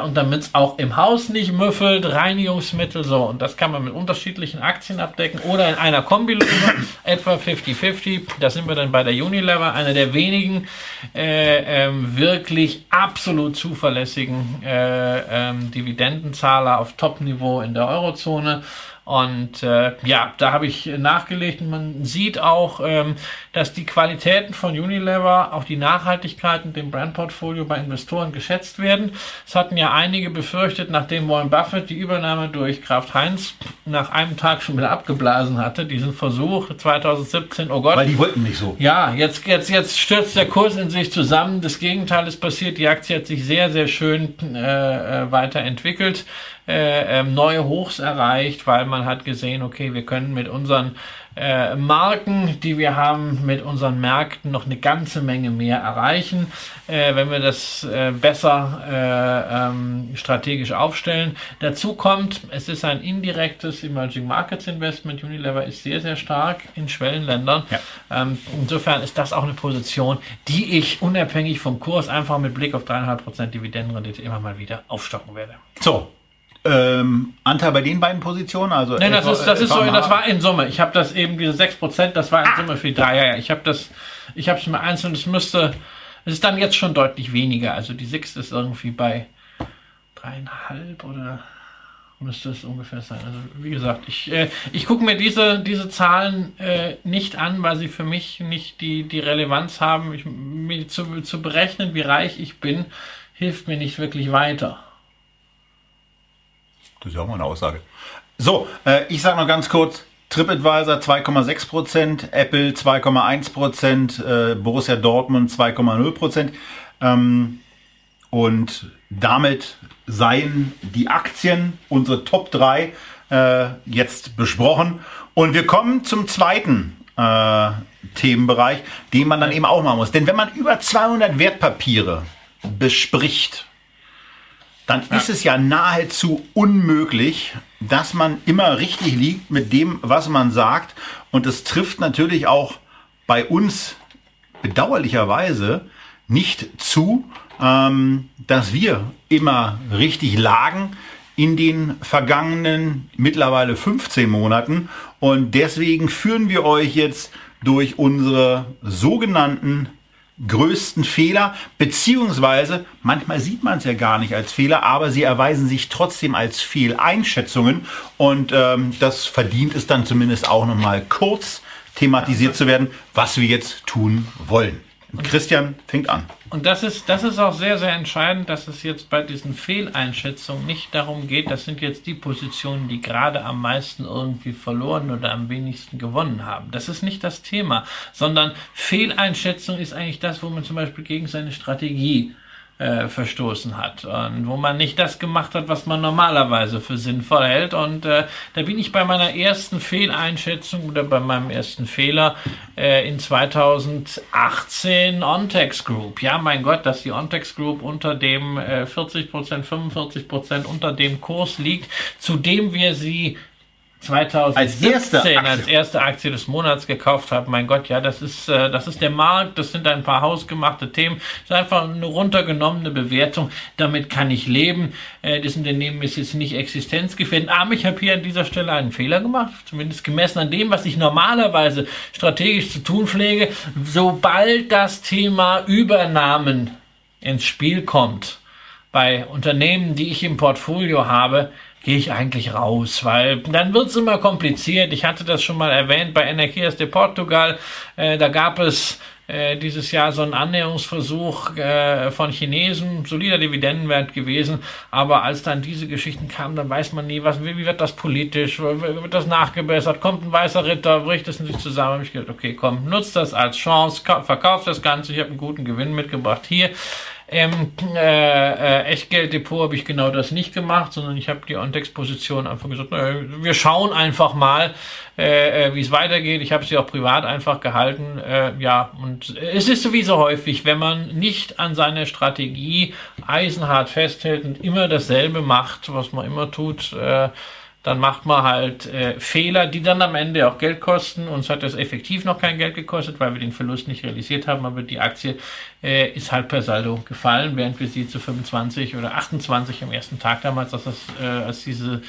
und damit es auch im Haus nicht müffelt. Reinigungsmittel, so. Und das kann man mit unterschiedlichen Aktien abdecken oder in einer Kombilösung, etwa 50-50. Da sind wir dann bei der Unilever, einer der wenigen äh, ähm, wirklich absolut zuverlässigen äh, ähm, Dividendenzahler auf Top-Niveau in der Eurozone. Und äh, ja, da habe ich nachgelegt man sieht auch, ähm, dass die Qualitäten von Unilever, auch die Nachhaltigkeit und dem Brandportfolio bei Investoren geschätzt werden. Es hatten ja einige befürchtet, nachdem Warren Buffett die Übernahme durch Kraft Heinz nach einem Tag schon wieder abgeblasen hatte, diesen Versuch 2017, oh Gott. Weil die wollten nicht so. Ja, jetzt, jetzt, jetzt stürzt der Kurs in sich zusammen. Das Gegenteil ist passiert. Die Aktie hat sich sehr, sehr schön äh, äh weiterentwickelt. Äh, ähm, neue Hochs erreicht, weil man hat gesehen, okay, wir können mit unseren äh, Marken, die wir haben, mit unseren Märkten noch eine ganze Menge mehr erreichen, äh, wenn wir das äh, besser äh, ähm, strategisch aufstellen. Dazu kommt, es ist ein indirektes Emerging Markets Investment. Unilever ist sehr, sehr stark in Schwellenländern. Ja. Ähm, insofern ist das auch eine Position, die ich unabhängig vom Kurs einfach mit Blick auf 3,5% Dividendenrendite immer mal wieder aufstocken werde. So, ähm, Anteil bei den beiden Positionen? Also Nein, das ist, das ist so, das war in Summe. Ich habe das eben, diese 6%, das war in ah. Summe für die drei. Ja, ja, ich habe das, ich habe es mir einzeln, es müsste, es ist dann jetzt schon deutlich weniger. Also die 6 ist irgendwie bei dreieinhalb oder müsste es ungefähr sein. Also wie gesagt, ich, äh, ich gucke mir diese, diese Zahlen äh, nicht an, weil sie für mich nicht die, die Relevanz haben. Ich, mir zu, zu berechnen, wie reich ich bin, hilft mir nicht wirklich weiter. Das ist ja auch mal eine Aussage. So, äh, ich sage noch ganz kurz, TripAdvisor 2,6%, Apple 2,1%, äh, Borussia Dortmund 2,0%. Ähm, und damit seien die Aktien, unsere Top 3, äh, jetzt besprochen. Und wir kommen zum zweiten äh, Themenbereich, den man dann eben auch machen muss. Denn wenn man über 200 Wertpapiere bespricht, dann ja. ist es ja nahezu unmöglich, dass man immer richtig liegt mit dem, was man sagt. Und es trifft natürlich auch bei uns bedauerlicherweise nicht zu, ähm, dass wir immer richtig lagen in den vergangenen mittlerweile 15 Monaten. Und deswegen führen wir euch jetzt durch unsere sogenannten größten Fehler, beziehungsweise manchmal sieht man es ja gar nicht als Fehler, aber sie erweisen sich trotzdem als Fehleinschätzungen und ähm, das verdient es dann zumindest auch nochmal kurz thematisiert zu werden, was wir jetzt tun wollen. Christian fängt an. Und das ist, das ist auch sehr, sehr entscheidend, dass es jetzt bei diesen Fehleinschätzungen nicht darum geht, das sind jetzt die Positionen, die gerade am meisten irgendwie verloren oder am wenigsten gewonnen haben. Das ist nicht das Thema, sondern Fehleinschätzung ist eigentlich das, wo man zum Beispiel gegen seine Strategie äh, verstoßen hat und wo man nicht das gemacht hat, was man normalerweise für sinnvoll hält. Und äh, da bin ich bei meiner ersten Fehleinschätzung oder bei meinem ersten Fehler äh, in 2018 Ontex Group. Ja, mein Gott, dass die Ontex Group unter dem äh, 40 Prozent, 45 Prozent unter dem Kurs liegt, zu dem wir sie 2017 als erste, als erste Aktie des Monats gekauft habe. Mein Gott, ja, das ist, äh, das ist der Markt, das sind ein paar hausgemachte Themen. Das ist einfach eine runtergenommene Bewertung. Damit kann ich leben. Äh, das Unternehmen ist jetzt nicht existenzgefährdend. Aber ich habe hier an dieser Stelle einen Fehler gemacht, zumindest gemessen an dem, was ich normalerweise strategisch zu tun pflege. Sobald das Thema Übernahmen ins Spiel kommt, bei Unternehmen, die ich im Portfolio habe, gehe ich eigentlich raus, weil dann wird es immer kompliziert. Ich hatte das schon mal erwähnt bei Energias de Portugal. Äh, da gab es äh, dieses Jahr so einen Annäherungsversuch äh, von Chinesen, solider Dividendenwert gewesen, aber als dann diese Geschichten kamen, dann weiß man nie, was, wie, wie wird das politisch, wird das nachgebessert, kommt ein weißer Ritter, bricht es in sich zusammen, habe ich gedacht, okay, komm, nutzt das als Chance, verkauft das Ganze, ich habe einen guten Gewinn mitgebracht. Hier, im äh, äh, Echtgelddepot habe ich genau das nicht gemacht, sondern ich habe die Ontex-Position einfach gesagt, na, wir schauen einfach mal, äh, äh, wie es weitergeht. Ich habe sie auch privat einfach gehalten. Äh, ja, und es ist so wie so häufig, wenn man nicht an seine Strategie eisenhart festhält und immer dasselbe macht, was man immer tut, äh, dann macht man halt äh, Fehler, die dann am Ende auch Geld kosten. Uns hat das effektiv noch kein Geld gekostet, weil wir den Verlust nicht realisiert haben, aber die Aktie äh, ist halt per Saldo gefallen, während wir sie zu 25 oder 28 am ersten Tag damals, als, das, äh, als diese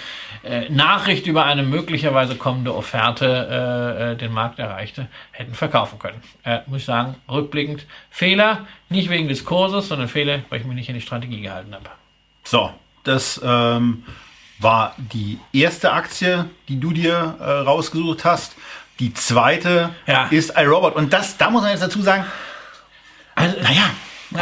äh, Nachricht über eine möglicherweise kommende Offerte äh, äh, den Markt erreichte, hätten verkaufen können. Äh, muss ich sagen, rückblickend Fehler, nicht wegen des Kurses, sondern Fehler, weil ich mich nicht in die Strategie gehalten habe. So, das ähm war die erste Aktie, die du dir äh, rausgesucht hast. Die zweite ja. ist iRobot. Und das, da muss man jetzt dazu sagen, also, naja,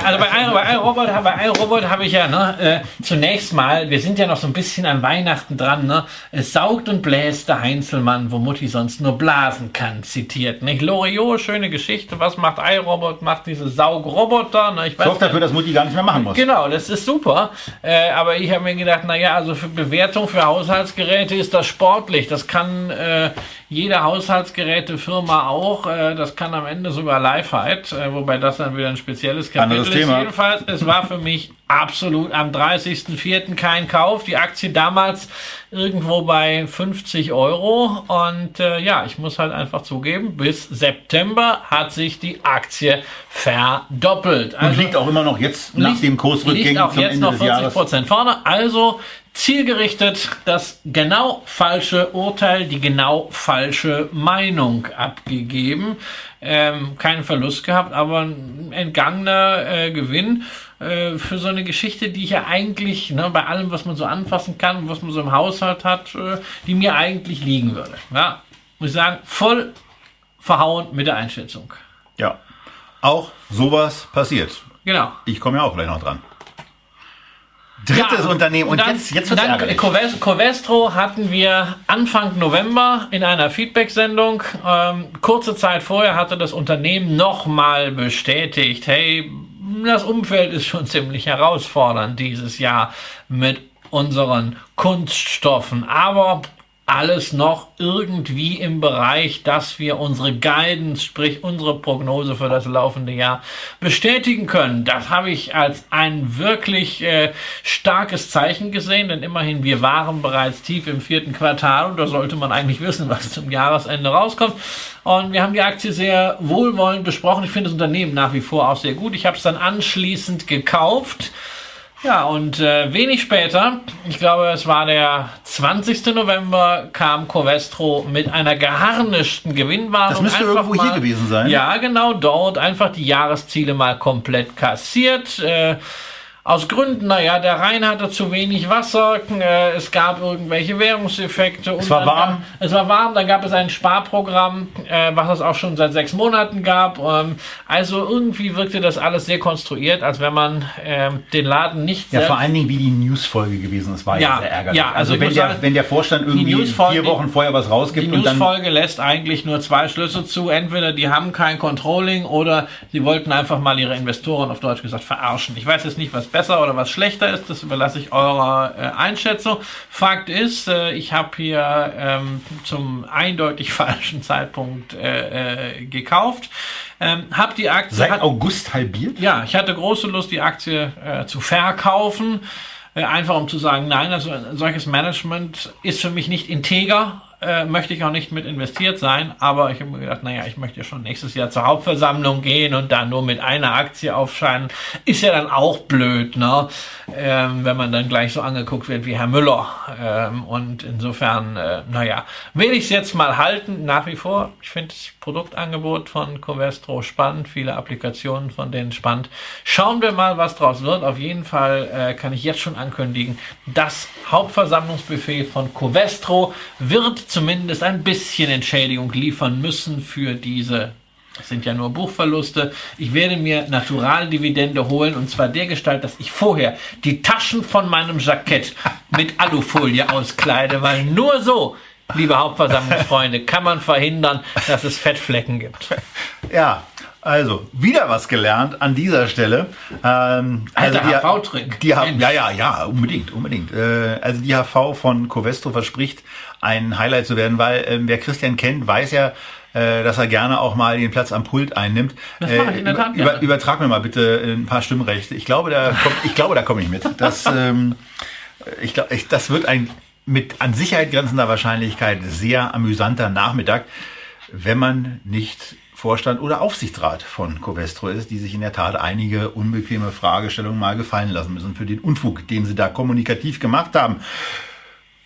Also bei, iRobot, bei iRobot habe ich ja ne, äh, zunächst mal, wir sind ja noch so ein bisschen an Weihnachten dran, ne? Es saugt und bläst der Heinzelmann, wo Mutti sonst nur blasen kann, zitiert. Nicht? Loriot, schöne Geschichte. Was macht iRobot? Macht diese Saugroboter. Ne? Ich weiß Sorgt dafür, dass Mutti gar nicht mehr machen muss. Genau, das ist super. Äh, aber ich habe mir gedacht, naja, also für Bewertung für Haushaltsgeräte ist das sportlich. Das kann äh, jede Haushaltsgerätefirma auch. Äh, das kann am Ende sogar Lifeheit, äh, wobei das dann wieder ein spezielles Kapitel Anderes ist. Thema. Jedenfalls, es war für mich absolut am 30.04. kein Kauf. Die Aktie damals irgendwo bei 50 Euro. Und äh, ja, ich muss halt einfach zugeben, bis September hat sich die Aktie verdoppelt. Also, und liegt auch immer noch jetzt nach dem Kursrückgang liegt auch jetzt Ende noch 40 Prozent vorne. Also zielgerichtet das genau falsche Urteil, die genau falsche Meinung abgegeben. Ähm, keinen Verlust gehabt, aber ein entgangener äh, Gewinn äh, für so eine Geschichte, die ich ja eigentlich ne, bei allem, was man so anfassen kann, was man so im Haushalt hat, äh, die mir eigentlich liegen würde. Ja, muss ich sagen, voll verhauen mit der Einschätzung. Ja, auch sowas passiert. Genau. Ich komme ja auch gleich noch dran. Drittes ja, Unternehmen und, und dann, jetzt, jetzt wird's dann Covest, Covestro hatten wir Anfang November in einer Feedback-Sendung. Ähm, kurze Zeit vorher hatte das Unternehmen nochmal bestätigt, hey, das Umfeld ist schon ziemlich herausfordernd dieses Jahr mit unseren Kunststoffen. Aber alles noch irgendwie im Bereich, dass wir unsere Guidance, sprich unsere Prognose für das laufende Jahr bestätigen können. Das habe ich als ein wirklich äh, starkes Zeichen gesehen, denn immerhin wir waren bereits tief im vierten Quartal und da sollte man eigentlich wissen, was zum Jahresende rauskommt. Und wir haben die Aktie sehr wohlwollend besprochen. Ich finde das Unternehmen nach wie vor auch sehr gut. Ich habe es dann anschließend gekauft ja, und äh, wenig später, ich glaube, es war der 20. November, kam Covestro mit einer geharnischten Gewinnwarnung. Das müsste irgendwo mal, hier gewesen sein. Ja, genau, dort einfach die Jahresziele mal komplett kassiert. Äh, aus Gründen, naja, der Rhein hatte zu wenig Wasser, äh, es gab irgendwelche Währungseffekte. Es war warm. Gab, es war warm, dann gab es ein Sparprogramm, äh, was es auch schon seit sechs Monaten gab. Ähm, also irgendwie wirkte das alles sehr konstruiert, als wenn man ähm, den Laden nicht. Ja, vor allen Dingen wie die Newsfolge gewesen ist, war ja, ja sehr ärgerlich. Ja, also, also wenn, der, wenn der Vorstand irgendwie vier Wochen vorher was rausgibt. Die Newsfolge lässt eigentlich nur zwei Schlüsse zu. Entweder die haben kein Controlling oder sie wollten einfach mal ihre Investoren auf Deutsch gesagt verarschen. Ich weiß jetzt nicht, was besser oder was schlechter ist, das überlasse ich eurer äh, Einschätzung. Fakt ist, äh, ich habe hier ähm, zum eindeutig falschen Zeitpunkt äh, äh, gekauft. Ähm, hab die Aktie. Seit hat, August halbiert? Ja, ich hatte große Lust, die Aktie äh, zu verkaufen. Äh, einfach um zu sagen, nein, also solches Management ist für mich nicht integer äh, möchte ich auch nicht mit investiert sein, aber ich habe mir gedacht, naja, ich möchte schon nächstes Jahr zur Hauptversammlung gehen und da nur mit einer Aktie aufscheinen, ist ja dann auch blöd, ne? Ähm, wenn man dann gleich so angeguckt wird wie Herr Müller. Ähm, und insofern, äh, naja, will ich es jetzt mal halten, nach wie vor. Ich finde das Produktangebot von Covestro spannend, viele Applikationen von denen spannend. Schauen wir mal, was draus wird. Auf jeden Fall äh, kann ich jetzt schon ankündigen, das Hauptversammlungsbuffet von Covestro wird zumindest ein bisschen Entschädigung liefern müssen für diese das sind ja nur Buchverluste. Ich werde mir Naturaldividende holen und zwar der Gestalt, dass ich vorher die Taschen von meinem Jackett mit Alufolie auskleide, weil nur so, liebe Hauptversammlungsfreunde, kann man verhindern, dass es Fettflecken gibt. Ja, also, wieder was gelernt an dieser Stelle. Ähm, also die HV-Trick. Ja, ja, ja, unbedingt, unbedingt. Äh, also die HV von Covestro verspricht, ein Highlight zu werden, weil äh, wer Christian kennt, weiß ja, äh, dass er gerne auch mal den Platz am Pult einnimmt. Das mache ich in der Tat über, übertrag mir mal bitte ein paar Stimmrechte. Ich glaube, da komm, ich glaube, da komme ich mit. Das, ähm, ich glaube, das wird ein mit an Sicherheit grenzender Wahrscheinlichkeit sehr amüsanter Nachmittag, wenn man nicht Vorstand oder Aufsichtsrat von Covestro ist, die sich in der Tat einige unbequeme Fragestellungen mal gefallen lassen müssen für den Unfug, den sie da kommunikativ gemacht haben.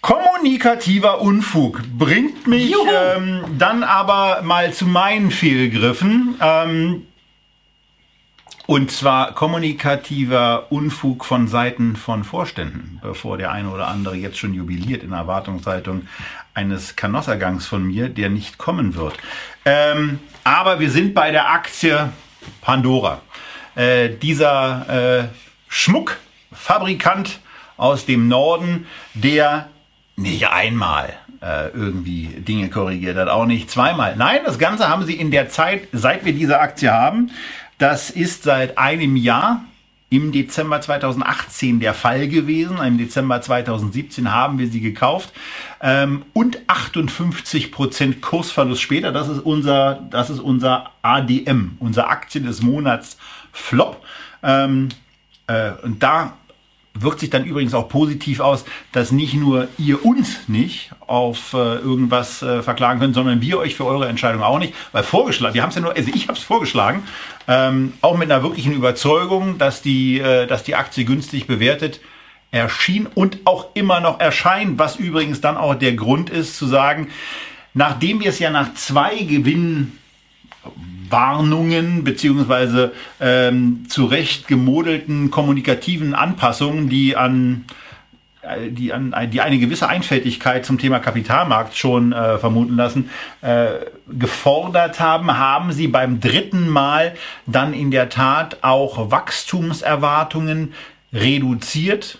Kommunikativer Unfug bringt mich ähm, dann aber mal zu meinen Fehlgriffen. Ähm, und zwar kommunikativer Unfug von Seiten von Vorständen, bevor der eine oder andere jetzt schon jubiliert in Erwartungshaltung eines Kanossergangs von mir, der nicht kommen wird. Ähm, aber wir sind bei der Aktie Pandora. äh, dieser äh, Schmuckfabrikant aus dem Norden, der nicht einmal äh, irgendwie Dinge korrigiert hat, auch nicht zweimal. Nein, das Ganze haben sie in der Zeit, seit wir diese Aktie haben, das ist seit einem Jahr im Dezember 2018 der Fall gewesen. Im Dezember 2017 haben wir sie gekauft ähm, und 58 Prozent Kursverlust später. Das ist unser, das ist unser ADM, unser Aktien des Monats Flop. Ähm, äh, und da wirkt sich dann übrigens auch positiv aus, dass nicht nur ihr uns nicht auf äh, irgendwas äh, verklagen könnt, sondern wir euch für eure Entscheidung auch nicht, weil vorgeschlagen, wir haben es ja nur, also ich habe es vorgeschlagen, ähm, auch mit einer wirklichen Überzeugung, dass die, äh, dass die Aktie günstig bewertet erschien und auch immer noch erscheint, was übrigens dann auch der Grund ist zu sagen, nachdem wir es ja nach zwei Gewinnen Warnungen beziehungsweise ähm, zurecht gemodelten kommunikativen Anpassungen, die an äh, die, an, die eine gewisse Einfältigkeit zum Thema Kapitalmarkt schon äh, vermuten lassen, äh, gefordert haben, haben sie beim dritten Mal dann in der Tat auch Wachstumserwartungen reduziert.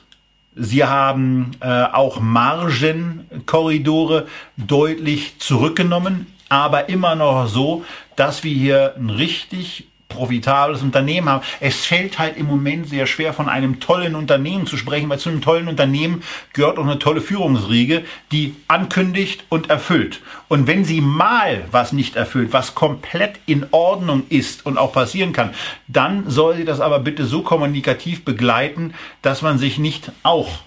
Sie haben äh, auch Margenkorridore deutlich zurückgenommen, aber immer noch so, dass wir hier ein richtig profitables Unternehmen haben. Es fällt halt im Moment sehr schwer, von einem tollen Unternehmen zu sprechen, weil zu einem tollen Unternehmen gehört auch eine tolle Führungsriege, die ankündigt und erfüllt. Und wenn sie mal was nicht erfüllt, was komplett in Ordnung ist und auch passieren kann, dann soll sie das aber bitte so kommunikativ begleiten, dass man sich nicht auch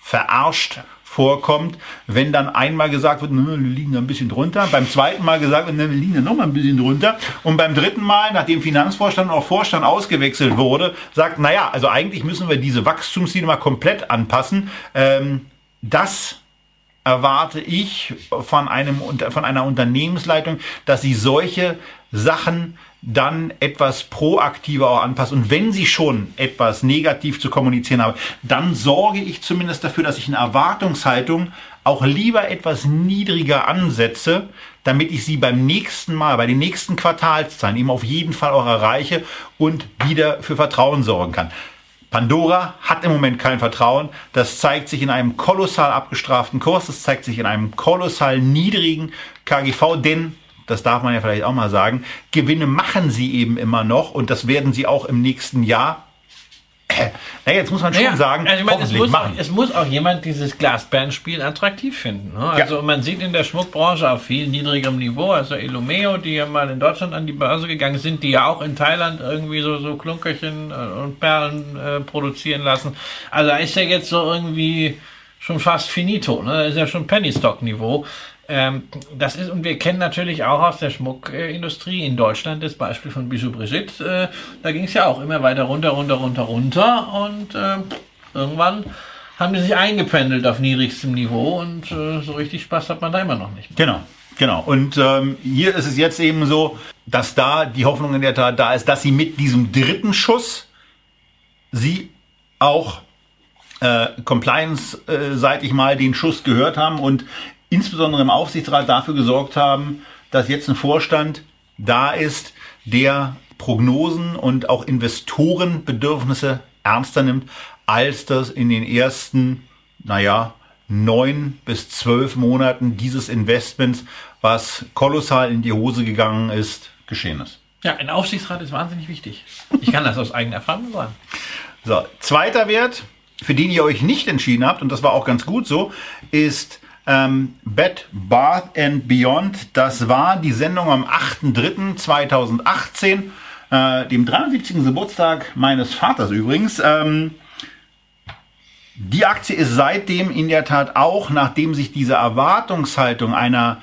verarscht vorkommt, wenn dann einmal gesagt wird, wir liegen da ein bisschen drunter, beim zweiten Mal gesagt wird, wir liegen da noch mal ein bisschen drunter und beim dritten Mal, nachdem Finanzvorstand und auch Vorstand ausgewechselt wurde, sagt, naja, also eigentlich müssen wir diese Wachstumsziele mal komplett anpassen. Ähm, das erwarte ich von, einem, von einer Unternehmensleitung, dass sie solche Sachen dann etwas proaktiver auch anpasst. Und wenn sie schon etwas negativ zu kommunizieren haben, dann sorge ich zumindest dafür, dass ich eine Erwartungshaltung auch lieber etwas niedriger ansetze, damit ich sie beim nächsten Mal, bei den nächsten Quartalszahlen eben auf jeden Fall auch erreiche und wieder für Vertrauen sorgen kann. Pandora hat im Moment kein Vertrauen. Das zeigt sich in einem kolossal abgestraften Kurs. Das zeigt sich in einem kolossal niedrigen KGV, denn das darf man ja vielleicht auch mal sagen, Gewinne machen sie eben immer noch und das werden sie auch im nächsten Jahr na, jetzt muss man schon naja, sagen, also ich meine, es, muss auch, es muss auch jemand dieses Glasperlenspiel attraktiv finden. Ne? Also ja. man sieht in der Schmuckbranche auf viel niedrigerem Niveau, also Ilumeo, die ja mal in Deutschland an die Börse gegangen sind, die ja auch in Thailand irgendwie so, so Klunkerchen äh, und Perlen äh, produzieren lassen. Also da ist ja jetzt so irgendwie schon fast finito, ne? Ist ja schon Penny-Stock-Niveau. Ähm, das ist, und wir kennen natürlich auch aus der Schmuckindustrie in Deutschland das Beispiel von Bijou Brigitte. Äh, da ging es ja auch immer weiter runter, runter, runter, runter und äh, irgendwann haben die sich eingependelt auf niedrigstem Niveau und äh, so richtig Spaß hat man da immer noch nicht. Mehr. Genau. Genau. Und ähm, hier ist es jetzt eben so, dass da die Hoffnung in der Tat da ist, dass sie mit diesem dritten Schuss sie auch äh, compliance-seitig mal den Schuss gehört haben und insbesondere im Aufsichtsrat dafür gesorgt haben, dass jetzt ein Vorstand da ist, der Prognosen und auch Investorenbedürfnisse ernster nimmt, als das in den ersten, naja, neun bis zwölf Monaten dieses Investments, was kolossal in die Hose gegangen ist, geschehen ist. Ja, ein Aufsichtsrat ist wahnsinnig wichtig. Ich kann das aus eigener Erfahrung sagen. So, zweiter Wert, für den ihr euch nicht entschieden habt, und das war auch ganz gut so, ist ähm, Bed Bath and Beyond. Das war die Sendung am 8.3.2018, äh, dem 73. Geburtstag meines Vaters übrigens. Ähm, die Aktie ist seitdem in der Tat auch, nachdem sich diese Erwartungshaltung einer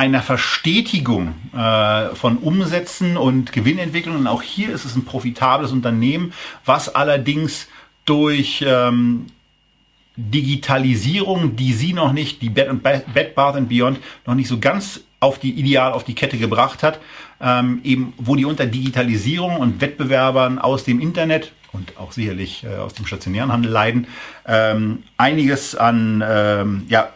einer Verstetigung äh, von Umsätzen und Gewinnentwicklungen. Auch hier ist es ein profitables Unternehmen, was allerdings durch ähm, Digitalisierung, die sie noch nicht, die Bed, Bed Bath and Beyond noch nicht so ganz auf die ideal auf die Kette gebracht hat, ähm, eben wo die unter Digitalisierung und Wettbewerbern aus dem Internet und auch sicherlich äh, aus dem stationären Handel leiden, ähm, einiges an ähm, ja,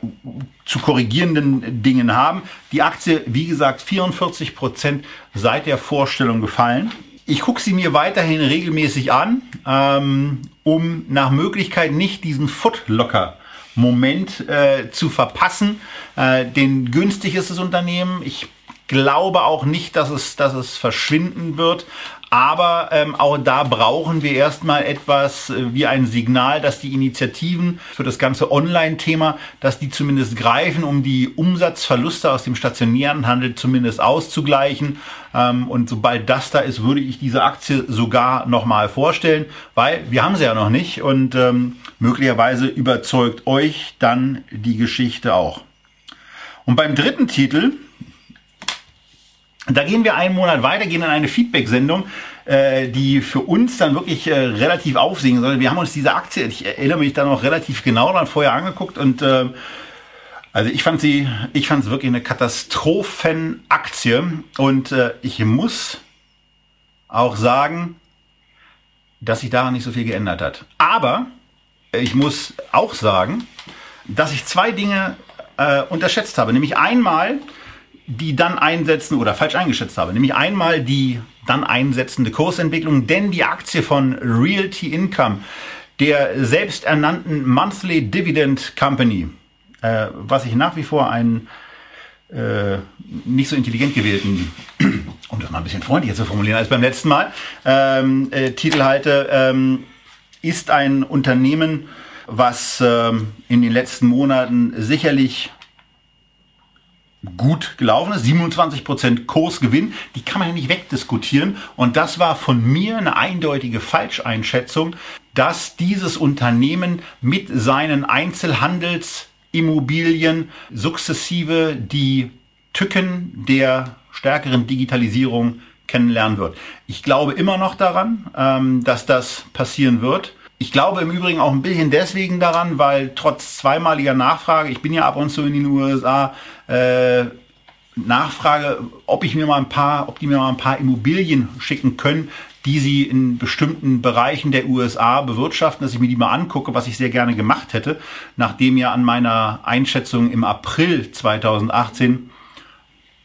zu korrigierenden Dingen haben. Die Aktie, wie gesagt, 44 Prozent seit der Vorstellung gefallen. Ich gucke sie mir weiterhin regelmäßig an, ähm, um nach Möglichkeit nicht diesen Footlocker Moment äh, zu verpassen. Äh, denn günstig ist das Unternehmen. Ich glaube auch nicht, dass es, dass es verschwinden wird. Aber ähm, auch da brauchen wir erstmal etwas äh, wie ein Signal, dass die Initiativen für das ganze Online-Thema, dass die zumindest greifen, um die Umsatzverluste aus dem stationären Handel zumindest auszugleichen. Ähm, und sobald das da ist, würde ich diese Aktie sogar nochmal vorstellen, weil wir haben sie ja noch nicht und ähm, möglicherweise überzeugt euch dann die Geschichte auch. Und beim dritten Titel, da gehen wir einen Monat weiter, gehen in eine Feedback-Sendung, äh, die für uns dann wirklich äh, relativ aufsehen soll. Wir haben uns diese Aktie, ich erinnere mich da noch relativ genau dann vorher angeguckt und äh, also ich fand sie, ich fand es wirklich eine Katastrophenaktie und äh, ich muss auch sagen, dass sich daran nicht so viel geändert hat. Aber ich muss auch sagen, dass ich zwei Dinge äh, unterschätzt habe. Nämlich einmal, die dann einsetzen oder falsch eingeschätzt habe. Nämlich einmal die dann einsetzende Kursentwicklung, denn die Aktie von Realty Income, der selbsternannten Monthly Dividend Company, äh, was ich nach wie vor einen äh, nicht so intelligent gewählten, um das mal ein bisschen freundlicher zu formulieren als beim letzten Mal, ähm, äh, Titel halte, ähm, ist ein Unternehmen, was ähm, in den letzten Monaten sicherlich gut gelaufen ist. 27% Kursgewinn, die kann man ja nicht wegdiskutieren. Und das war von mir eine eindeutige Falscheinschätzung, dass dieses Unternehmen mit seinen Einzelhandelsimmobilien sukzessive die Tücken der stärkeren Digitalisierung kennenlernen wird. Ich glaube immer noch daran, ähm, dass das passieren wird. Ich glaube im Übrigen auch ein bisschen deswegen daran, weil trotz zweimaliger Nachfrage, ich bin ja ab und zu in den USA, äh, Nachfrage, ob ich mir mal ein paar, ob die mir mal ein paar Immobilien schicken können, die sie in bestimmten Bereichen der USA bewirtschaften, dass ich mir die mal angucke, was ich sehr gerne gemacht hätte, nachdem ja an meiner Einschätzung im April 2018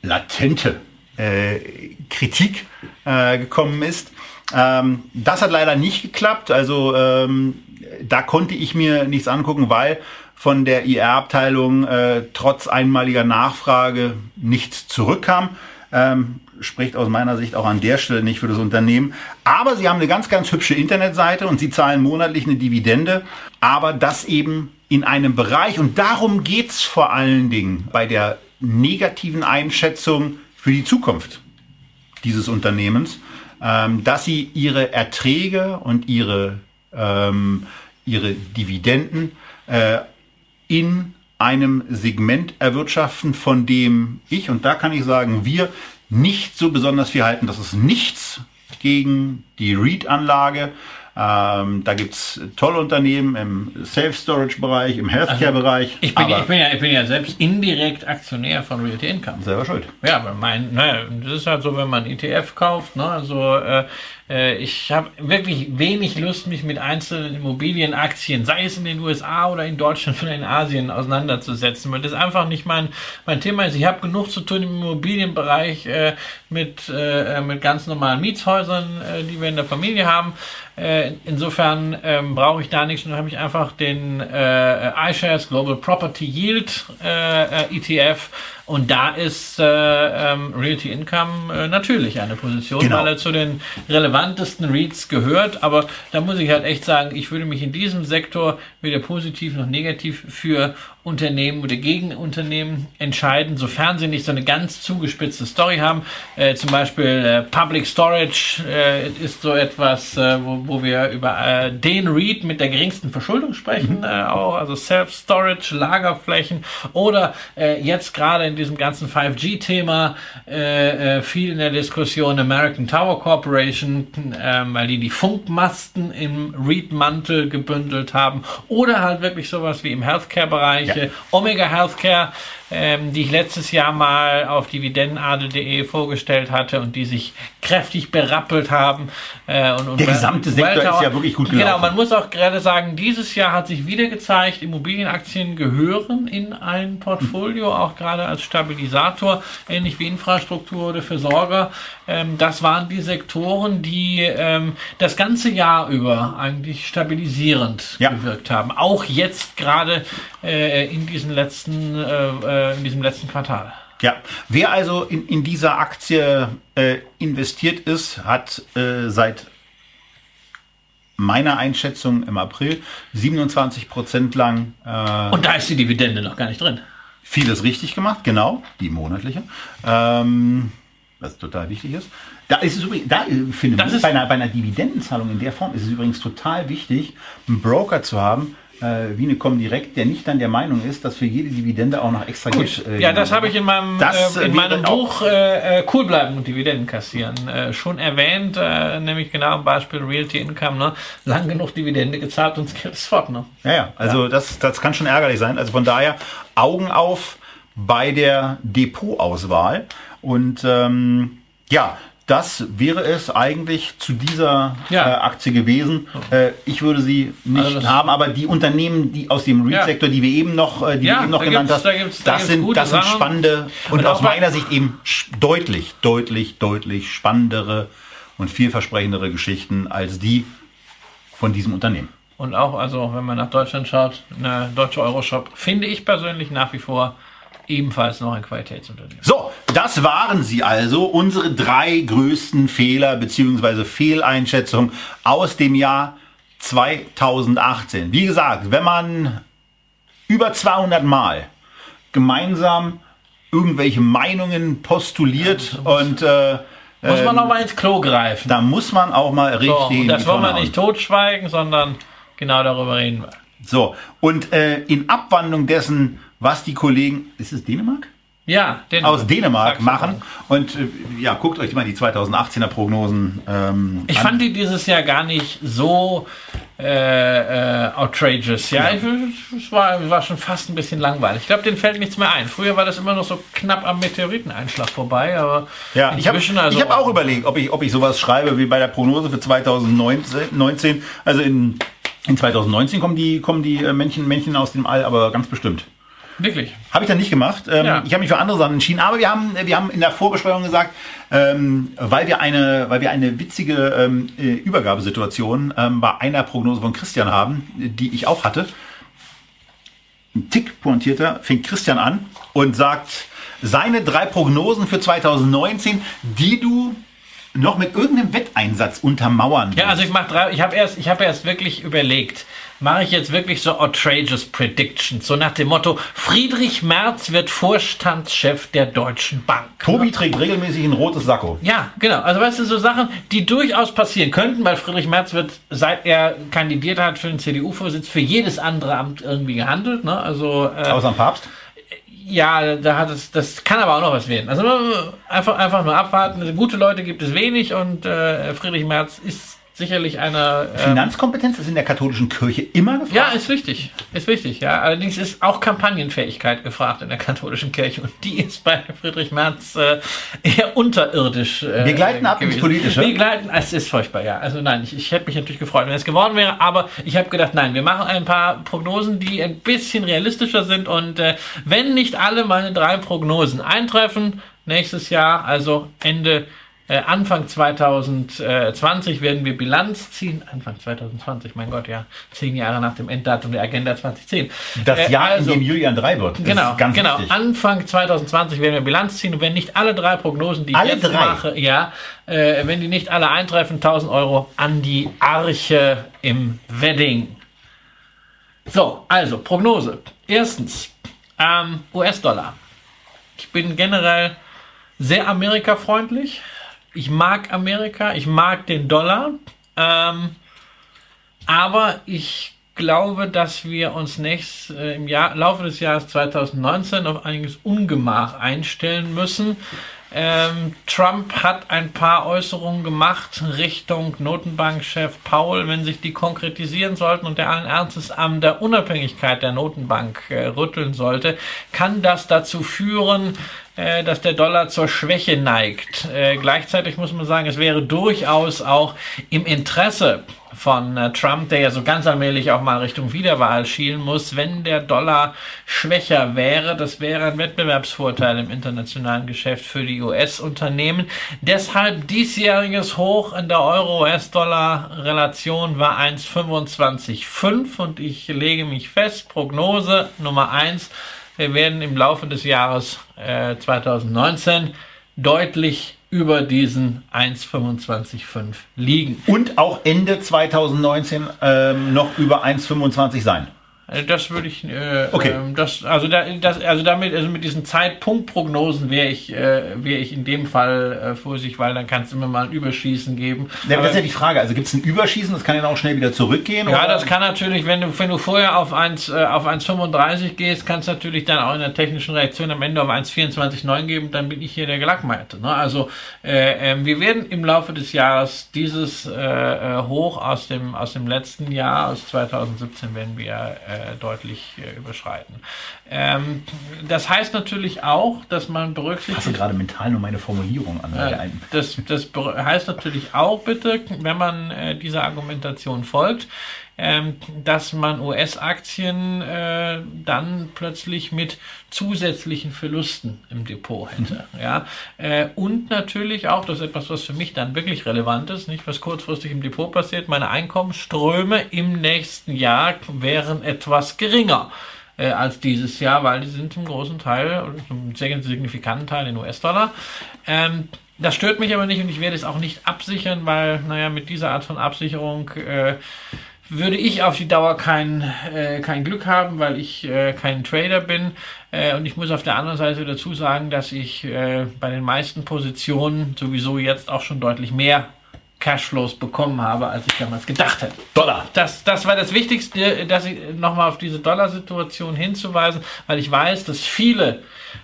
latente äh, Kritik äh, gekommen ist. Ähm, das hat leider nicht geklappt. Also ähm, da konnte ich mir nichts angucken, weil von der IR-Abteilung äh, trotz einmaliger Nachfrage nichts zurückkam. Ähm, spricht aus meiner Sicht auch an der Stelle nicht für das Unternehmen. Aber sie haben eine ganz, ganz hübsche Internetseite und sie zahlen monatlich eine Dividende. Aber das eben in einem Bereich. Und darum geht's vor allen Dingen bei der negativen Einschätzung für die Zukunft dieses Unternehmens ähm, dass sie ihre Erträge und ihre, ähm, ihre Dividenden äh, in einem Segment erwirtschaften, von dem ich, und da kann ich sagen, wir nicht so besonders viel halten. Das ist nichts gegen die REIT-Anlage. Ähm, da es tolle Unternehmen im Self-Storage-Bereich, im Healthcare-Bereich. Also ich, bin ich, bin ja, ich bin ja selbst indirekt Aktionär von Realty Income. Selber schuld. Ja, aber mein, naja, das ist halt so, wenn man ETF kauft, ne, also äh, äh, ich habe wirklich wenig Lust, mich mit einzelnen Immobilienaktien, sei es in den USA oder in Deutschland oder in Asien, auseinanderzusetzen, weil das einfach nicht mein, mein Thema ist. Ich habe genug zu tun im Immobilienbereich äh, mit, äh, mit ganz normalen Mietshäusern, äh, die wir in der Familie haben. Äh, insofern ähm, brauche ich da nichts. Und habe ich einfach den äh, iShares Global Property Yield ETF und da ist äh, ähm, Realty Income äh, natürlich eine Position, genau. weil er zu den relevantesten REITs gehört. Aber da muss ich halt echt sagen, ich würde mich in diesem Sektor weder positiv noch negativ für Unternehmen oder gegen Unternehmen entscheiden, sofern sie nicht so eine ganz zugespitzte Story haben. Äh, zum Beispiel äh, Public Storage äh, ist so etwas, äh, wo, wo wir über äh, den REIT mit der geringsten Verschuldung sprechen, mhm. Äh, auch also Self-Storage, Lagerflächen oder jetzt gerade in diesem ganzen 5G-Thema viel in der Diskussion American Tower Corporation, ähm, weil die die Funkmasten im REIT-Mantel gebündelt haben oder halt wirklich sowas wie im Healthcare-Bereich. Ja. Omega Healthcare ähm, die ich letztes Jahr mal auf dividendenadel.de vorgestellt hatte und die sich kräftig berappelt haben. Äh, und, und Der gesamte Sektor Welter, ist ja wirklich gut gelaufen. Genau, man muss auch gerade sagen, dieses Jahr hat sich wieder gezeigt, Immobilienaktien gehören in ein Portfolio, auch gerade als Stabilisator, ähnlich wie Infrastruktur oder Versorger. Ähm, das waren die Sektoren, die ähm, das ganze Jahr über eigentlich stabilisierend Ja. gewirkt haben. Auch jetzt gerade äh, in diesem letzten, äh, äh, in diesem letzten Quartal. Ja, wer also in, in dieser Aktie äh, investiert ist, hat äh, seit meiner Einschätzung im April 27 Prozent lang äh, Und da ist die Dividende noch gar nicht drin. vieles richtig gemacht, genau, die monatliche, ähm, was total wichtig ist. Da ist es übrigens, da finde Das ich, ist- bei einer, bei einer Dividendenzahlung in der Form ist es übrigens total wichtig, einen Broker zu haben, äh, wie eine Comdirect, der nicht dann der Meinung ist, dass für jede Dividende auch noch extra Geld. äh, Ja, das habe ich in meinem, Das, äh, in meinem Buch äh, äh, Cool bleiben und Dividenden kassieren äh, schon erwähnt, äh, nämlich genau am Beispiel Realty Income, ne? lang genug Dividende gezahlt und das Geld ist fort. Ne? Ja, ja, also Das, das kann schon ärgerlich sein. Also von daher Augen auf bei der Depotauswahl. Und ähm, ja, das wäre es eigentlich zu dieser Ja. äh, Aktie gewesen. Äh, ich würde sie nicht Also haben, aber die Unternehmen, die aus dem REIT-Sektor, die wir eben noch, äh, die Ja, du eben noch genannt hast, da das, sind, das sind spannende und, Und aus meiner Sicht eben deutlich, deutlich, deutlich spannendere und vielversprechendere Geschichten als die von diesem Unternehmen. Und auch, also wenn man nach Deutschland schaut, eine deutsche Euroshop, finde ich persönlich nach wie vor ebenfalls noch ein Qualitätsunternehmen. So, das waren sie also, unsere drei größten Fehler bzw. Fehleinschätzungen aus dem Jahr 2018. Wie gesagt, wenn man über 200 Mal gemeinsam irgendwelche Meinungen postuliert und äh, Muss man ähm, auch mal ins Klo greifen. da muss man auch mal richtig So, das wollen wir nicht totschweigen, sondern genau darüber reden wir. So, und äh, in Abwandlung dessen, was die Kollegen, ist es Dänemark? Ja, den aus Dänemark machen. Und äh, ja, guckt euch mal die 2018er Prognosen ähm, Ich an. fand die dieses Jahr gar nicht so äh, äh, outrageous. Ja, Ich, es war, war schon fast ein bisschen langweilig. Ich glaube, denen fällt nichts mehr ein. Früher war das immer noch so knapp am Meteoriteneinschlag vorbei, aber ja, ich habe also. ich hab auch überlegt, ob ich, ob ich sowas schreibe wie bei der Prognose für 2019. 19. Also in, in 2019 kommen die, kommen die äh, Männchen, Männchen aus dem All, aber ganz bestimmt. Wirklich. Habe ich dann nicht gemacht. Ähm, Ja. Ich habe mich für andere Sachen entschieden. Aber wir haben, wir haben in der Vorbesprechung gesagt, ähm, weil wir eine, weil wir eine witzige ähm, äh, Übergabesituation ähm, bei einer Prognose von Christian haben, die ich auch hatte. Ein Tick pointierter fängt Christian an und sagt seine drei Prognosen für 2019, die du noch mit irgendeinem Wetteinsatz untermauern Ja, also willst. ich mache drei. Ich habe erst, ich habe erst wirklich überlegt, mache ich jetzt wirklich so outrageous Predictions, so nach dem Motto: Friedrich Merz wird Vorstandschef der Deutschen Bank. Tobi trägt regelmäßig ein rotes Sakko. Ja, genau. Also weißt du, so Sachen, die durchaus passieren könnten, weil Friedrich Merz wird, seit er kandidiert hat für den CDU-Vorsitz, für jedes andere Amt irgendwie gehandelt. Ne? Also äh, Außer am Papst. ja, da hat es, das kann aber auch noch was werden. Also einfach, einfach nur abwarten. Gute Leute gibt es wenig und äh, Friedrich Merz ist sicherlich einer. ähm, Finanzkompetenz ist in der katholischen Kirche immer gefragt. ja, ist wichtig. Ist wichtig, ja. Allerdings ist auch Kampagnenfähigkeit gefragt in der katholischen Kirche und die ist bei Friedrich Merz äh, eher unterirdisch. Äh, Wir gleiten ab ins gewesen. Politische. Wir gleiten, es ist furchtbar, ja. Also nein, ich, ich hätte mich natürlich gefreut, wenn es geworden wäre, aber ich habe gedacht, nein, wir machen ein paar Prognosen, die ein bisschen realistischer sind und äh, wenn nicht alle meine drei Prognosen eintreffen, nächstes Jahr, also Ende Anfang 2020 werden wir Bilanz ziehen. Anfang 2020, mein Gott, ja. Zehn Jahre nach dem Enddatum der Agenda 2010. Das Äh, Jahr, also, in dem Julian 3 wird. Genau, genau. wichtig. Anfang 2020 werden wir Bilanz ziehen und wenn nicht alle drei Prognosen, die Alle ich jetzt drei? mache, ja, äh, wenn die nicht alle eintreffen, 1000 Euro an die Arche im Wedding. So, also Prognose. Erstens, ähm, US-Dollar. Ich bin generell sehr Amerika-freundlich. Ich mag Amerika, ich mag den Dollar. Ähm, aber ich glaube, dass wir uns nächst, äh, im Jahr, Laufe des Jahres 2019 auf einiges Ungemach einstellen müssen. Ähm, Trump hat ein paar Äußerungen gemacht Richtung Notenbankchef Paul, wenn sich die konkretisieren sollten und der allen Ernstes an der Unabhängigkeit der Notenbank äh, rütteln sollte, kann das dazu führen, dass der Dollar zur Schwäche neigt. Äh, gleichzeitig muss man sagen, es wäre durchaus auch im Interesse von äh, Trump, der ja so ganz allmählich auch mal Richtung Wiederwahl schielen muss, wenn der Dollar schwächer wäre. Das wäre ein Wettbewerbsvorteil im internationalen Geschäft für die US-Unternehmen. Deshalb diesjähriges Hoch in der Euro-US-Dollar-Relation war 1,25,5 und ich lege mich fest, Prognose Nummer 1, wir werden im Laufe des Jahres äh, 2019 deutlich über diesen 1,25,5 liegen. Und auch Ende 2019 ähm, noch über 1,25 sein. Also das würde ich, äh, Okay. ähm, das, also, da, das, also damit, also mit diesen Zeitpunktprognosen wäre ich, äh, wäre ich in dem Fall äh, vorsichtig, weil dann kann es immer mal ein Überschießen geben. Ja, Aber- das ist ja die Frage. Also gibt es ein Überschießen, das kann ja auch schnell wieder zurückgehen? ja, oder? das kann natürlich, wenn du, wenn du vorher auf 1, äh, auf 1,35 gehst, kannst du natürlich dann auch in der technischen Reaktion am Ende auf 1,24,9 geben, dann bin ich hier der Gelackmeierte. Ne? Also äh, ähm, wir werden im Laufe des Jahres dieses äh, äh, Hoch aus dem, aus dem letzten Jahr, aus 2017, werden wir äh, deutlich äh, überschreiten. Ähm, das heißt natürlich auch, dass man berücksichtigt... Ich passe gerade mental nur meine Formulierung an. Ja, das, das heißt natürlich auch bitte, wenn man äh, dieser Argumentation folgt, ähm, dass man US-Aktien äh, dann plötzlich mit zusätzlichen Verlusten im Depot hätte. Ja? Äh, und natürlich auch, das ist etwas, was für mich dann wirklich relevant ist, nicht was kurzfristig im Depot passiert, meine Einkommensströme im nächsten Jahr wären etwas geringer äh, als dieses Jahr, weil die sind zum großen Teil, zum sehr signifikanten Teil in US-Dollar. Ähm, das stört mich aber nicht und ich werde es auch nicht absichern, weil, naja, mit dieser Art von Absicherung äh, würde ich auf die Dauer kein, äh, kein Glück haben, weil ich äh, kein Trader bin. Äh, und ich muss auf der anderen Seite dazu sagen, dass ich äh, bei den meisten Positionen sowieso jetzt auch schon deutlich mehr Cashflows bekommen habe, als ich damals gedacht hätte. Dollar. Das, das war das Wichtigste, dass ich nochmal auf diese Dollarsituation hinzuweisen, weil ich weiß, dass viele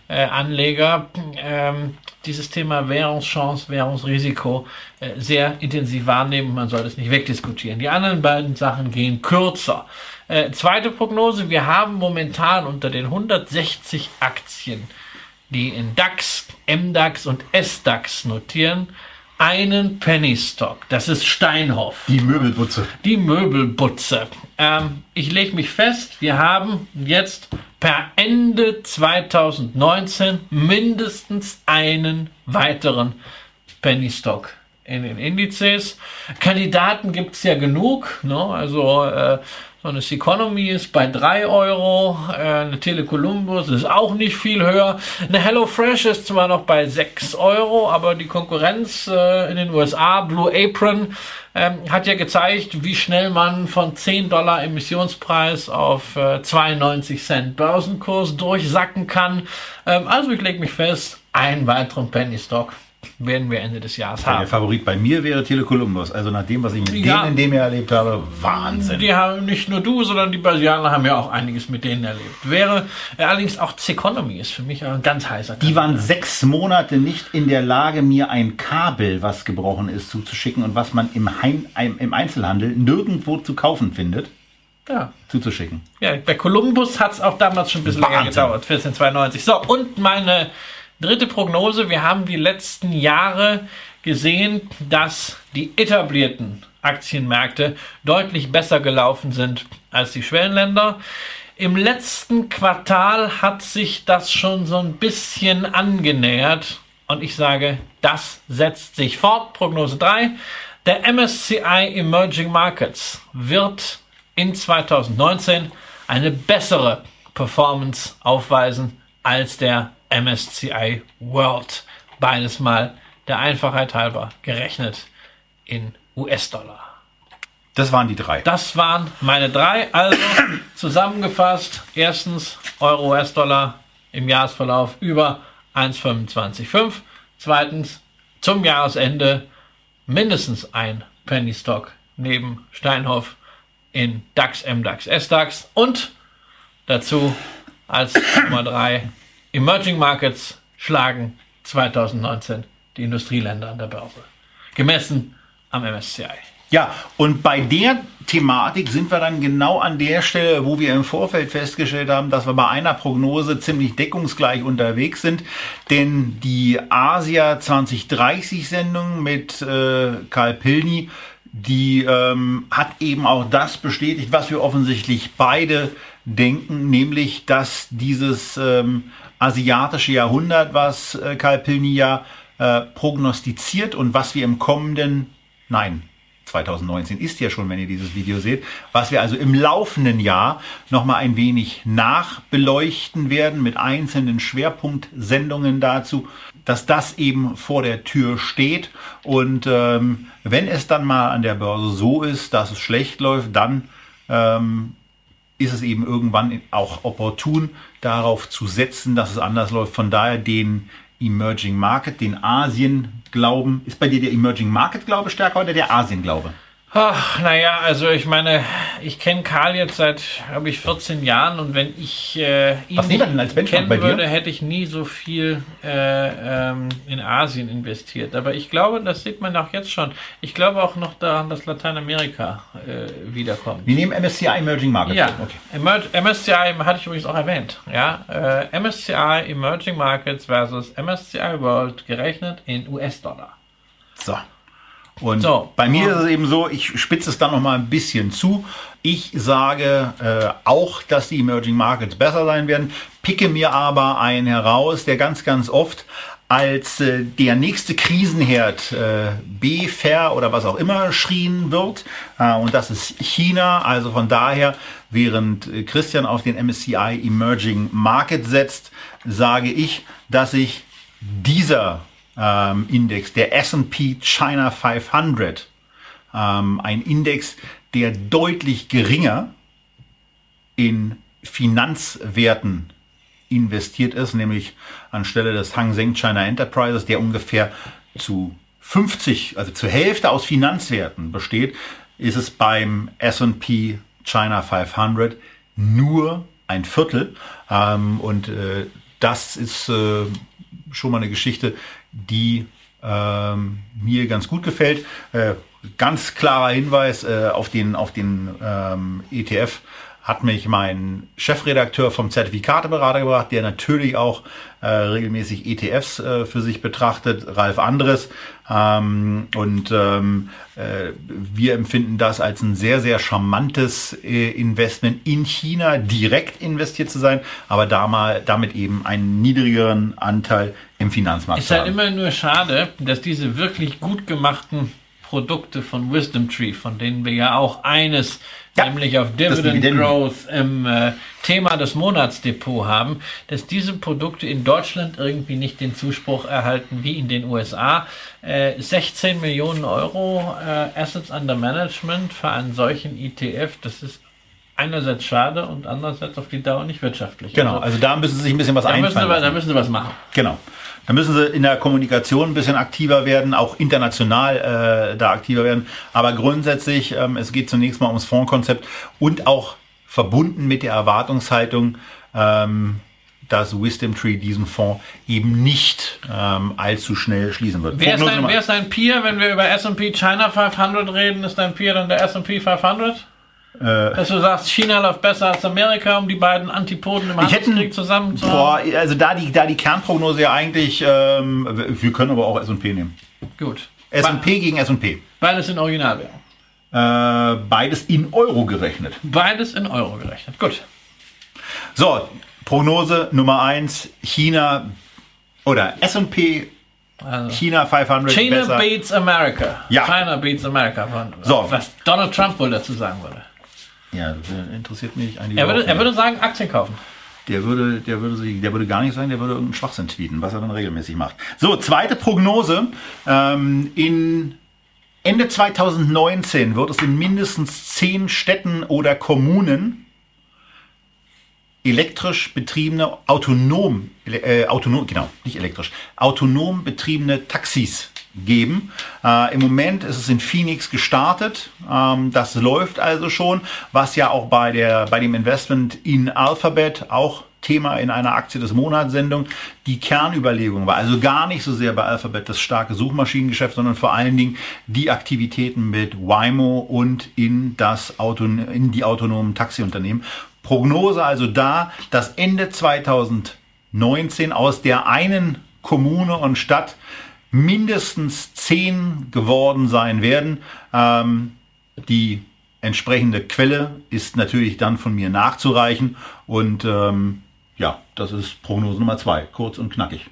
äh, Anleger ähm, dieses Thema Währungschance, Währungsrisiko äh, sehr intensiv wahrnehmen. Man soll das nicht wegdiskutieren. Die anderen beiden Sachen gehen kürzer. Äh, zweite Prognose, wir haben momentan unter den 160 Aktien, die in DAX, MDAX und SDAX notieren, einen Penny Stock. Das ist Steinhoff. Die Möbelbutze. Die Möbelbutze. Ähm, ich lege mich fest, wir haben jetzt per Ende 2019 mindestens einen weiteren Penny Stock in den Indizes. Kandidaten gibt es ja genug. Ne? Also äh, so eine Economy ist bei 3 Euro, äh, eine Telekolumbus ist auch nicht viel höher. Eine HelloFresh ist zwar noch bei 6 Euro, aber die Konkurrenz äh, in den USA, Blue Apron, ähm, hat ja gezeigt, wie schnell man von 10 Dollar Emissionspreis auf äh, 92 Cent Börsenkurs durchsacken kann. Ähm, also ich lege mich fest, einen weiteren Penny Stock werden wir Ende des Jahres Der haben. Favorit bei mir wäre Telekolumbus. Also nach dem, was ich mit Ja. denen in dem Jahr erlebt habe, Wahnsinn. Die haben nicht nur du, sondern die Brasilianer haben ja auch einiges mit denen erlebt. Wäre äh, allerdings auch Zeconomy ist für mich ein ganz heißer. Die waren sechs Monate nicht in der Lage, mir ein Kabel, was gebrochen ist, zuzuschicken und was man im, Heim, im Einzelhandel nirgendwo zu kaufen findet, ja. zuzuschicken. Ja, bei Columbus hat es auch damals schon ein bisschen länger Wahnsinn. gedauert, 1492. So, und meine dritte Prognose, wir haben die letzten Jahre gesehen, dass die etablierten Aktienmärkte deutlich besser gelaufen sind als die Schwellenländer. Im letzten Quartal hat sich das schon so ein bisschen angenähert und ich sage, das setzt sich fort. Prognose 3. Der MSCI Emerging Markets wird in 2019 eine bessere Performance aufweisen als der MSCI World. Beides mal der Einfachheit halber gerechnet in US-Dollar. Das waren die drei. Das waren meine drei. Also zusammengefasst: erstens Euro, US-Dollar im Jahresverlauf über 1,25,5. Zweitens zum Jahresende mindestens ein Penny Stock neben Steinhoff in DAX, MDAX, SDAX und dazu als Nummer drei Emerging Markets schlagen 2019 die Industrieländer an der Börse. Gemessen am MSCI. Ja, und bei der Thematik sind wir dann genau an der Stelle, wo wir im Vorfeld festgestellt haben, dass wir bei einer Prognose ziemlich deckungsgleich unterwegs sind. Denn die Asia 2030 Sendung mit äh, Karl Pilny, die ähm, hat eben auch das bestätigt, was wir offensichtlich beide denken, nämlich dass dieses ähm, asiatische Jahrhundert, was äh, ja äh, prognostiziert und was wir im kommenden, nein, 2019 ist ja schon, wenn ihr dieses Video seht, was wir also im laufenden Jahr nochmal ein wenig nachbeleuchten werden mit einzelnen Schwerpunktsendungen dazu, dass das eben vor der Tür steht. Und ähm, wenn es dann mal an der Börse so ist, dass es schlecht läuft, dann ähm, ist es eben irgendwann auch opportun, darauf zu setzen, dass es anders läuft. Von daher den Emerging Market, den Asien-Glauben. Ist bei dir der Emerging Market-Glaube stärker oder der Asien-Glaube? Ach, naja, also ich meine, ich kenne Karl jetzt seit, glaube ich, 14 Jahren und wenn ich äh, ihn Was nehmen denn als kennen würde, hätte ich nie so viel äh, ähm, in Asien investiert. Aber ich glaube, das sieht man auch jetzt schon. Ich glaube auch noch daran, dass Lateinamerika äh, wiederkommt. Wir nehmen MSCI Emerging Markets. Ja, okay. Emer MSCI hatte ich übrigens auch erwähnt. Ja, äh, MSCI Emerging Markets versus MSCI World gerechnet in US-Dollar. So. Und so, bei mir ist es eben so, ich spitze es dann noch mal ein bisschen zu. Ich sage äh, auch, dass die Emerging Markets besser sein werden, picke mir aber einen heraus, der ganz, ganz oft als äh, der nächste Krisenherd äh, B-Fair oder was auch immer schrien wird. Äh, und das ist China. Also von daher, während äh, Christian auf den MSCI Emerging Market setzt, sage ich, dass ich dieser ähm, Index, der S&P China 500, ähm, ein Index, der deutlich geringer in Finanzwerten investiert ist, nämlich anstelle des Hang Seng China Enterprises, der ungefähr zu 50, also zur Hälfte aus Finanzwerten besteht, ist es beim S&P China 500 nur ein Viertel. Ähm, und äh, das ist äh, schon mal eine Geschichte, die ähm, mir ganz gut gefällt. Äh, ganz klarer Hinweis äh, auf den, auf den ähm, ETF hat mich mein Chefredakteur vom Zertifikateberater gebracht, der natürlich auch äh, regelmäßig ETFs äh, für sich betrachtet, Ralf Andres. Ähm, und ähm, äh, wir empfinden das als ein sehr, sehr charmantes äh, Investment in China, direkt investiert zu sein, aber da mal, damit eben einen niedrigeren Anteil im Finanzmarkt. Es ist halt immer nur schade, dass diese wirklich gut gemachten Produkte von Wisdom Tree, von denen wir ja auch eines ja, nämlich auf Dividend Growth im äh, Thema des Monatsdepot haben, dass diese Produkte in Deutschland irgendwie nicht den Zuspruch erhalten wie in den USA. Äh, 16 Millionen Euro äh, Assets under Management für einen solchen ETF, das ist einerseits schade und andererseits auf die Dauer nicht wirtschaftlich. Genau, also, also da müssen Sie sich ein bisschen was da einfallen müssen Sie, Da müssen Sie was machen. Genau. Da müssen sie in der Kommunikation ein bisschen aktiver werden, auch international äh, da aktiver werden. Aber grundsätzlich, ähm, es geht zunächst mal ums Fondskonzept und auch verbunden mit der Erwartungshaltung, ähm, dass Wisdom Tree diesen Fonds eben nicht ähm, allzu schnell schließen wird. Wer ist, dein, wer ist dein Peer, wenn wir über S&P China 500 reden? Ist dein Peer dann der S&P 500? Äh, Dass du sagst, China läuft besser als Amerika, um die beiden Antipoden im Handelskrieg zusammen zu boah, Also da die, da die Kernprognose ja eigentlich, ähm, wir können aber auch S&P nehmen. Gut. S&P gegen S&P. Beides in Originalwährung. Äh, beides in Euro gerechnet. Beides in Euro gerechnet. Gut. So, Prognose Nummer 1, China oder S&P also China 500 China besser. beats America. Ja. China beats America. So. Was Donald Trump wohl dazu sagen würde. Ja, das interessiert mich eigentlich. Er würde, er würde sagen, Aktien kaufen. Der würde, der würde sich, der würde gar nicht sagen, der würde irgendeinen Schwachsinn tweeten, was er dann regelmäßig macht. So, zweite Prognose. Ähm, in Ende 2019 wird es in mindestens zehn Städten oder Kommunen elektrisch betriebene, autonom, äh, autonom, genau, nicht elektrisch, autonom betriebene Taxis geben. Äh, Im Moment ist es in Phoenix gestartet. Ähm, das läuft also schon, was ja auch bei, der, bei dem Investment in Alphabet auch Thema in einer Aktie des Monatssendung die Kernüberlegung war. Also gar nicht so sehr bei Alphabet das starke Suchmaschinengeschäft, sondern vor allen Dingen die Aktivitäten mit Waymo und in das Auto, in die autonomen Taxiunternehmen. Prognose also da, dass Ende 2019 aus der einen Kommune und Stadt mindestens zehn geworden sein werden. Ähm, die entsprechende Quelle ist natürlich dann von mir nachzureichen. Und ähm, ja, das ist Prognose Nummer zwei, kurz und knackig.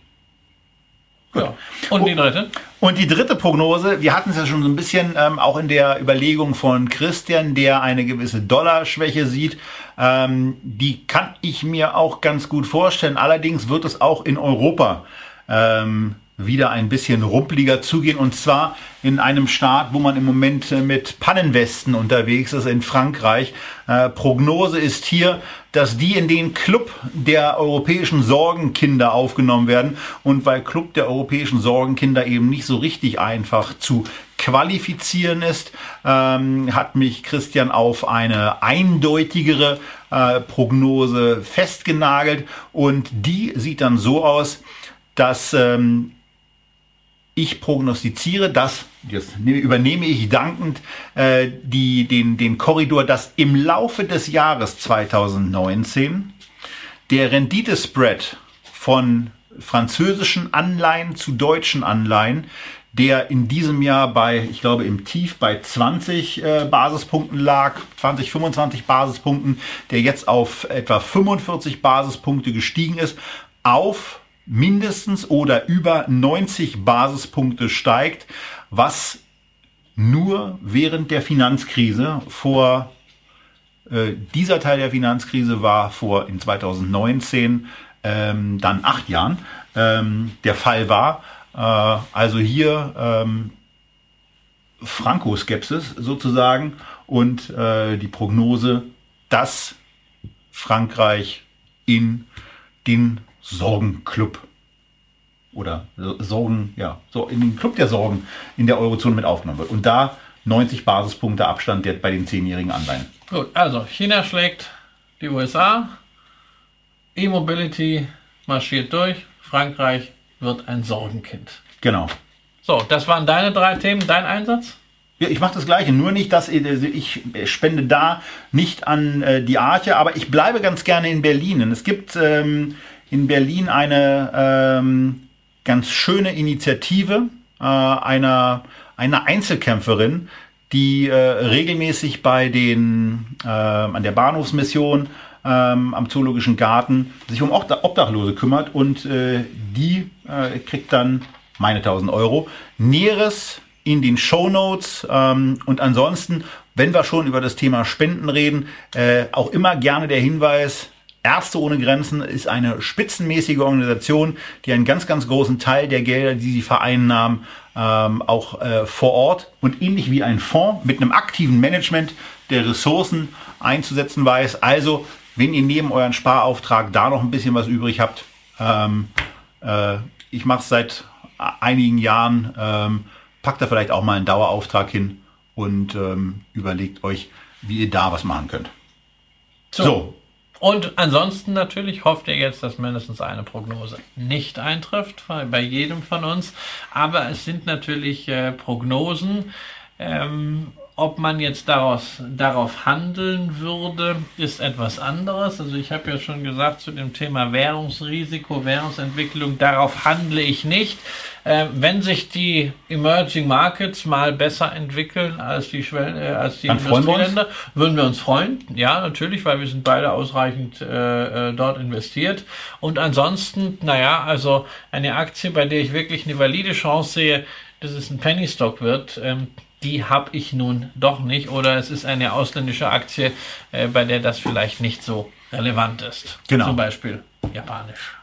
Ja. Und die dritte? Und die dritte Prognose, wir hatten es ja schon so ein bisschen ähm, auch in der Überlegung von Christian, der eine gewisse Dollarschwäche sieht. Ähm, die kann ich mir auch ganz gut vorstellen. Allerdings wird es auch in Europa ähm, wieder ein bisschen rumpeliger zugehen. Und zwar in einem Staat, wo man im Moment äh, mit Pannenwesten unterwegs ist, in Frankreich. Äh, Prognose ist hier, dass die in den Club der europäischen Sorgenkinder aufgenommen werden. Und weil Club der europäischen Sorgenkinder eben nicht so richtig einfach zu qualifizieren ist, ähm, hat mich Christian auf eine eindeutigere äh, Prognose festgenagelt. Und die sieht dann so aus, dass ähm, ich prognostiziere, dass, jetzt übernehme ich dankend äh, die, den, den Korridor, dass im Laufe des Jahres 2019 der Renditespread von französischen Anleihen zu deutschen Anleihen, der in diesem Jahr bei, ich glaube im Tief bei 20 äh, Basispunkten lag, 20, 25 Basispunkten, der jetzt auf etwa 45 Basispunkte gestiegen ist, auf mindestens oder über 90 Basispunkte steigt, was nur während der Finanzkrise vor äh, dieser Teil der Finanzkrise war vor in 2019 ähm, dann acht Jahren ähm, der Fall war. Äh, also hier ähm, Franco-Skepsis sozusagen und äh, die Prognose, dass Frankreich in den Sorgenclub oder Sorgen, ja, so in den Club der Sorgen in der Eurozone mit aufgenommen wird. Und da 90 Basispunkte Abstand der bei den zehnjährigen Anleihen. Gut, also China schlägt die USA, E-Mobility marschiert durch, Frankreich wird ein Sorgenkind. Genau. So, das waren deine drei Themen, dein Einsatz? Ja, ich mache das Gleiche, nur nicht, dass ich spende da nicht an äh, die Arche, aber ich bleibe ganz gerne in Berlin. Und es gibt ähm, in Berlin eine ähm, ganz schöne Initiative äh, einer, einer Einzelkämpferin, die äh, regelmäßig bei den äh, an der Bahnhofsmission ähm, am Zoologischen Garten sich um Obdachlose kümmert und äh, die äh, kriegt dann meine 1000 Euro. Näheres in den Show Notes ähm, und ansonsten, wenn wir schon über das Thema Spenden reden, äh, auch immer gerne der Hinweis, Ärzte ohne Grenzen ist eine spitzenmäßige Organisation, die einen ganz, ganz großen Teil der Gelder, die sie vereinnahmen, ähm, auch äh, vor Ort und ähnlich wie ein Fonds mit einem aktiven Management der Ressourcen einzusetzen weiß. Also, wenn ihr neben euren Sparauftrag da noch ein bisschen was übrig habt, ähm, äh, ich mache es seit einigen Jahren, ähm, packt da vielleicht auch mal einen Dauerauftrag hin und ähm, überlegt euch, wie ihr da was machen könnt. so. so. Und ansonsten natürlich hofft ihr jetzt, dass mindestens eine Prognose nicht eintrifft bei jedem von uns. Aber es sind natürlich äh, Prognosen. Ähm, ob man jetzt daraus, darauf handeln würde, ist etwas anderes. Also ich habe ja schon gesagt zu dem Thema Währungsrisiko, Währungsentwicklung, darauf handle ich nicht. Äh, wenn sich die Emerging Markets mal besser entwickeln als die, Schwellen, äh, als die Industrieländer, würden wir uns freuen. Ja, natürlich, weil wir sind beide ausreichend äh, äh, dort investiert. Und ansonsten, naja, also eine Aktie, bei der ich wirklich eine valide Chance sehe, dass es ein Penny Stock wird, ähm, die habe ich nun doch nicht oder es ist eine ausländische Aktie, äh, bei der das vielleicht nicht so relevant ist. Genau. Zum Beispiel japanisch.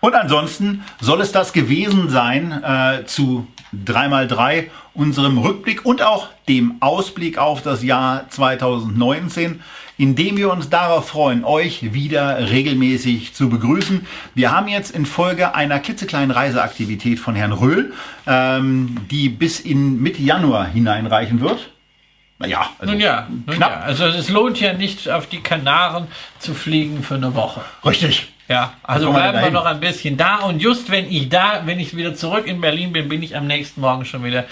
Und ansonsten soll es das gewesen sein äh, zu 3x3, unserem Rückblick und auch dem Ausblick auf das Jahr 2019 indem wir uns darauf freuen, euch wieder regelmäßig zu begrüßen. Wir haben jetzt in Folge einer klitzekleinen Reiseaktivität von Herrn Röhl, ähm, die bis in Mitte Januar hineinreichen wird. Naja, also nun ja, nun knapp. Ja. Also es lohnt ja nicht, auf die Kanaren zu fliegen für eine Woche. Richtig. Ja, also bleiben wir noch ein bisschen da. Und just wenn ich da, wenn ich wieder zurück in Berlin bin, bin ich am nächsten Morgen schon wieder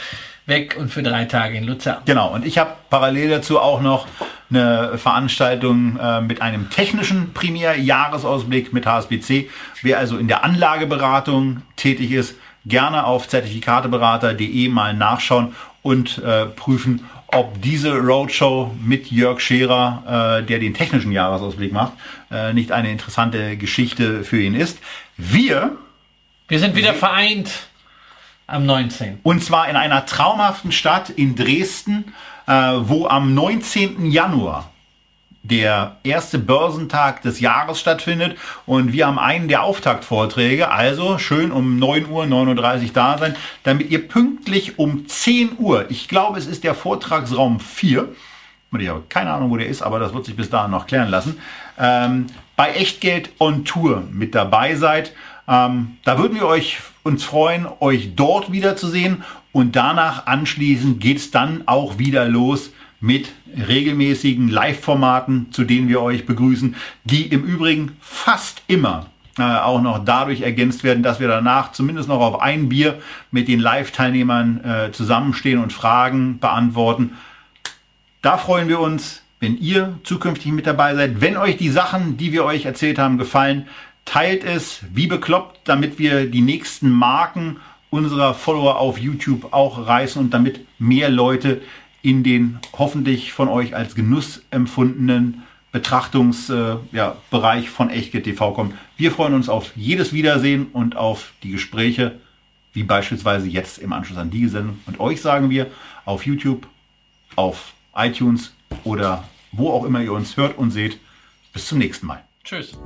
weg und für drei Tage in Luzern. Genau, und ich habe parallel dazu auch noch eine Veranstaltung äh, mit einem technischen Primär-Jahresausblick mit HSBC. Wer also in der Anlageberatung tätig ist, gerne auf zertifikateberater.de mal nachschauen und äh, prüfen, ob diese Roadshow mit Jörg Scherer, äh, der den technischen Jahresausblick macht, äh, nicht eine interessante Geschichte für ihn ist. Wir, wir sind wieder vereint am 19. Und zwar in einer traumhaften Stadt in Dresden, äh, wo am 19. Januar der erste Börsentag des Jahres stattfindet und wir haben einen der Auftaktvorträge, also schön um 9 Uhr, 9.30 Uhr da sein, damit ihr pünktlich um 10 Uhr, ich glaube es ist der Vortragsraum 4, ich habe keine Ahnung, wo der ist, aber das wird sich bis dahin noch klären lassen, ähm, bei Echtgeld on Tour mit dabei seid. Ähm, da würden wir euch uns freuen, euch dort wiederzusehen und danach anschließend geht es dann auch wieder los mit regelmäßigen Live-Formaten, zu denen wir euch begrüßen, die im Übrigen fast immer äh, auch noch dadurch ergänzt werden, dass wir danach zumindest noch auf ein Bier mit den Live-Teilnehmern äh, zusammenstehen und Fragen beantworten. Da freuen wir uns, wenn ihr zukünftig mit dabei seid. Wenn euch die Sachen, die wir euch erzählt haben, gefallen, teilt es wie bekloppt, damit wir die nächsten Marken unserer Follower auf YouTube auch reißen und damit mehr Leute in den hoffentlich von euch als Genuss empfundenen Betrachtungsbereich äh, ja, von Echtgeld TV kommen. Wir freuen uns auf jedes Wiedersehen und auf die Gespräche, wie beispielsweise jetzt im Anschluss an die Sendung. Und euch sagen wir auf YouTube, auf iTunes oder wo auch immer ihr uns hört und seht. Bis zum nächsten Mal. Tschüss.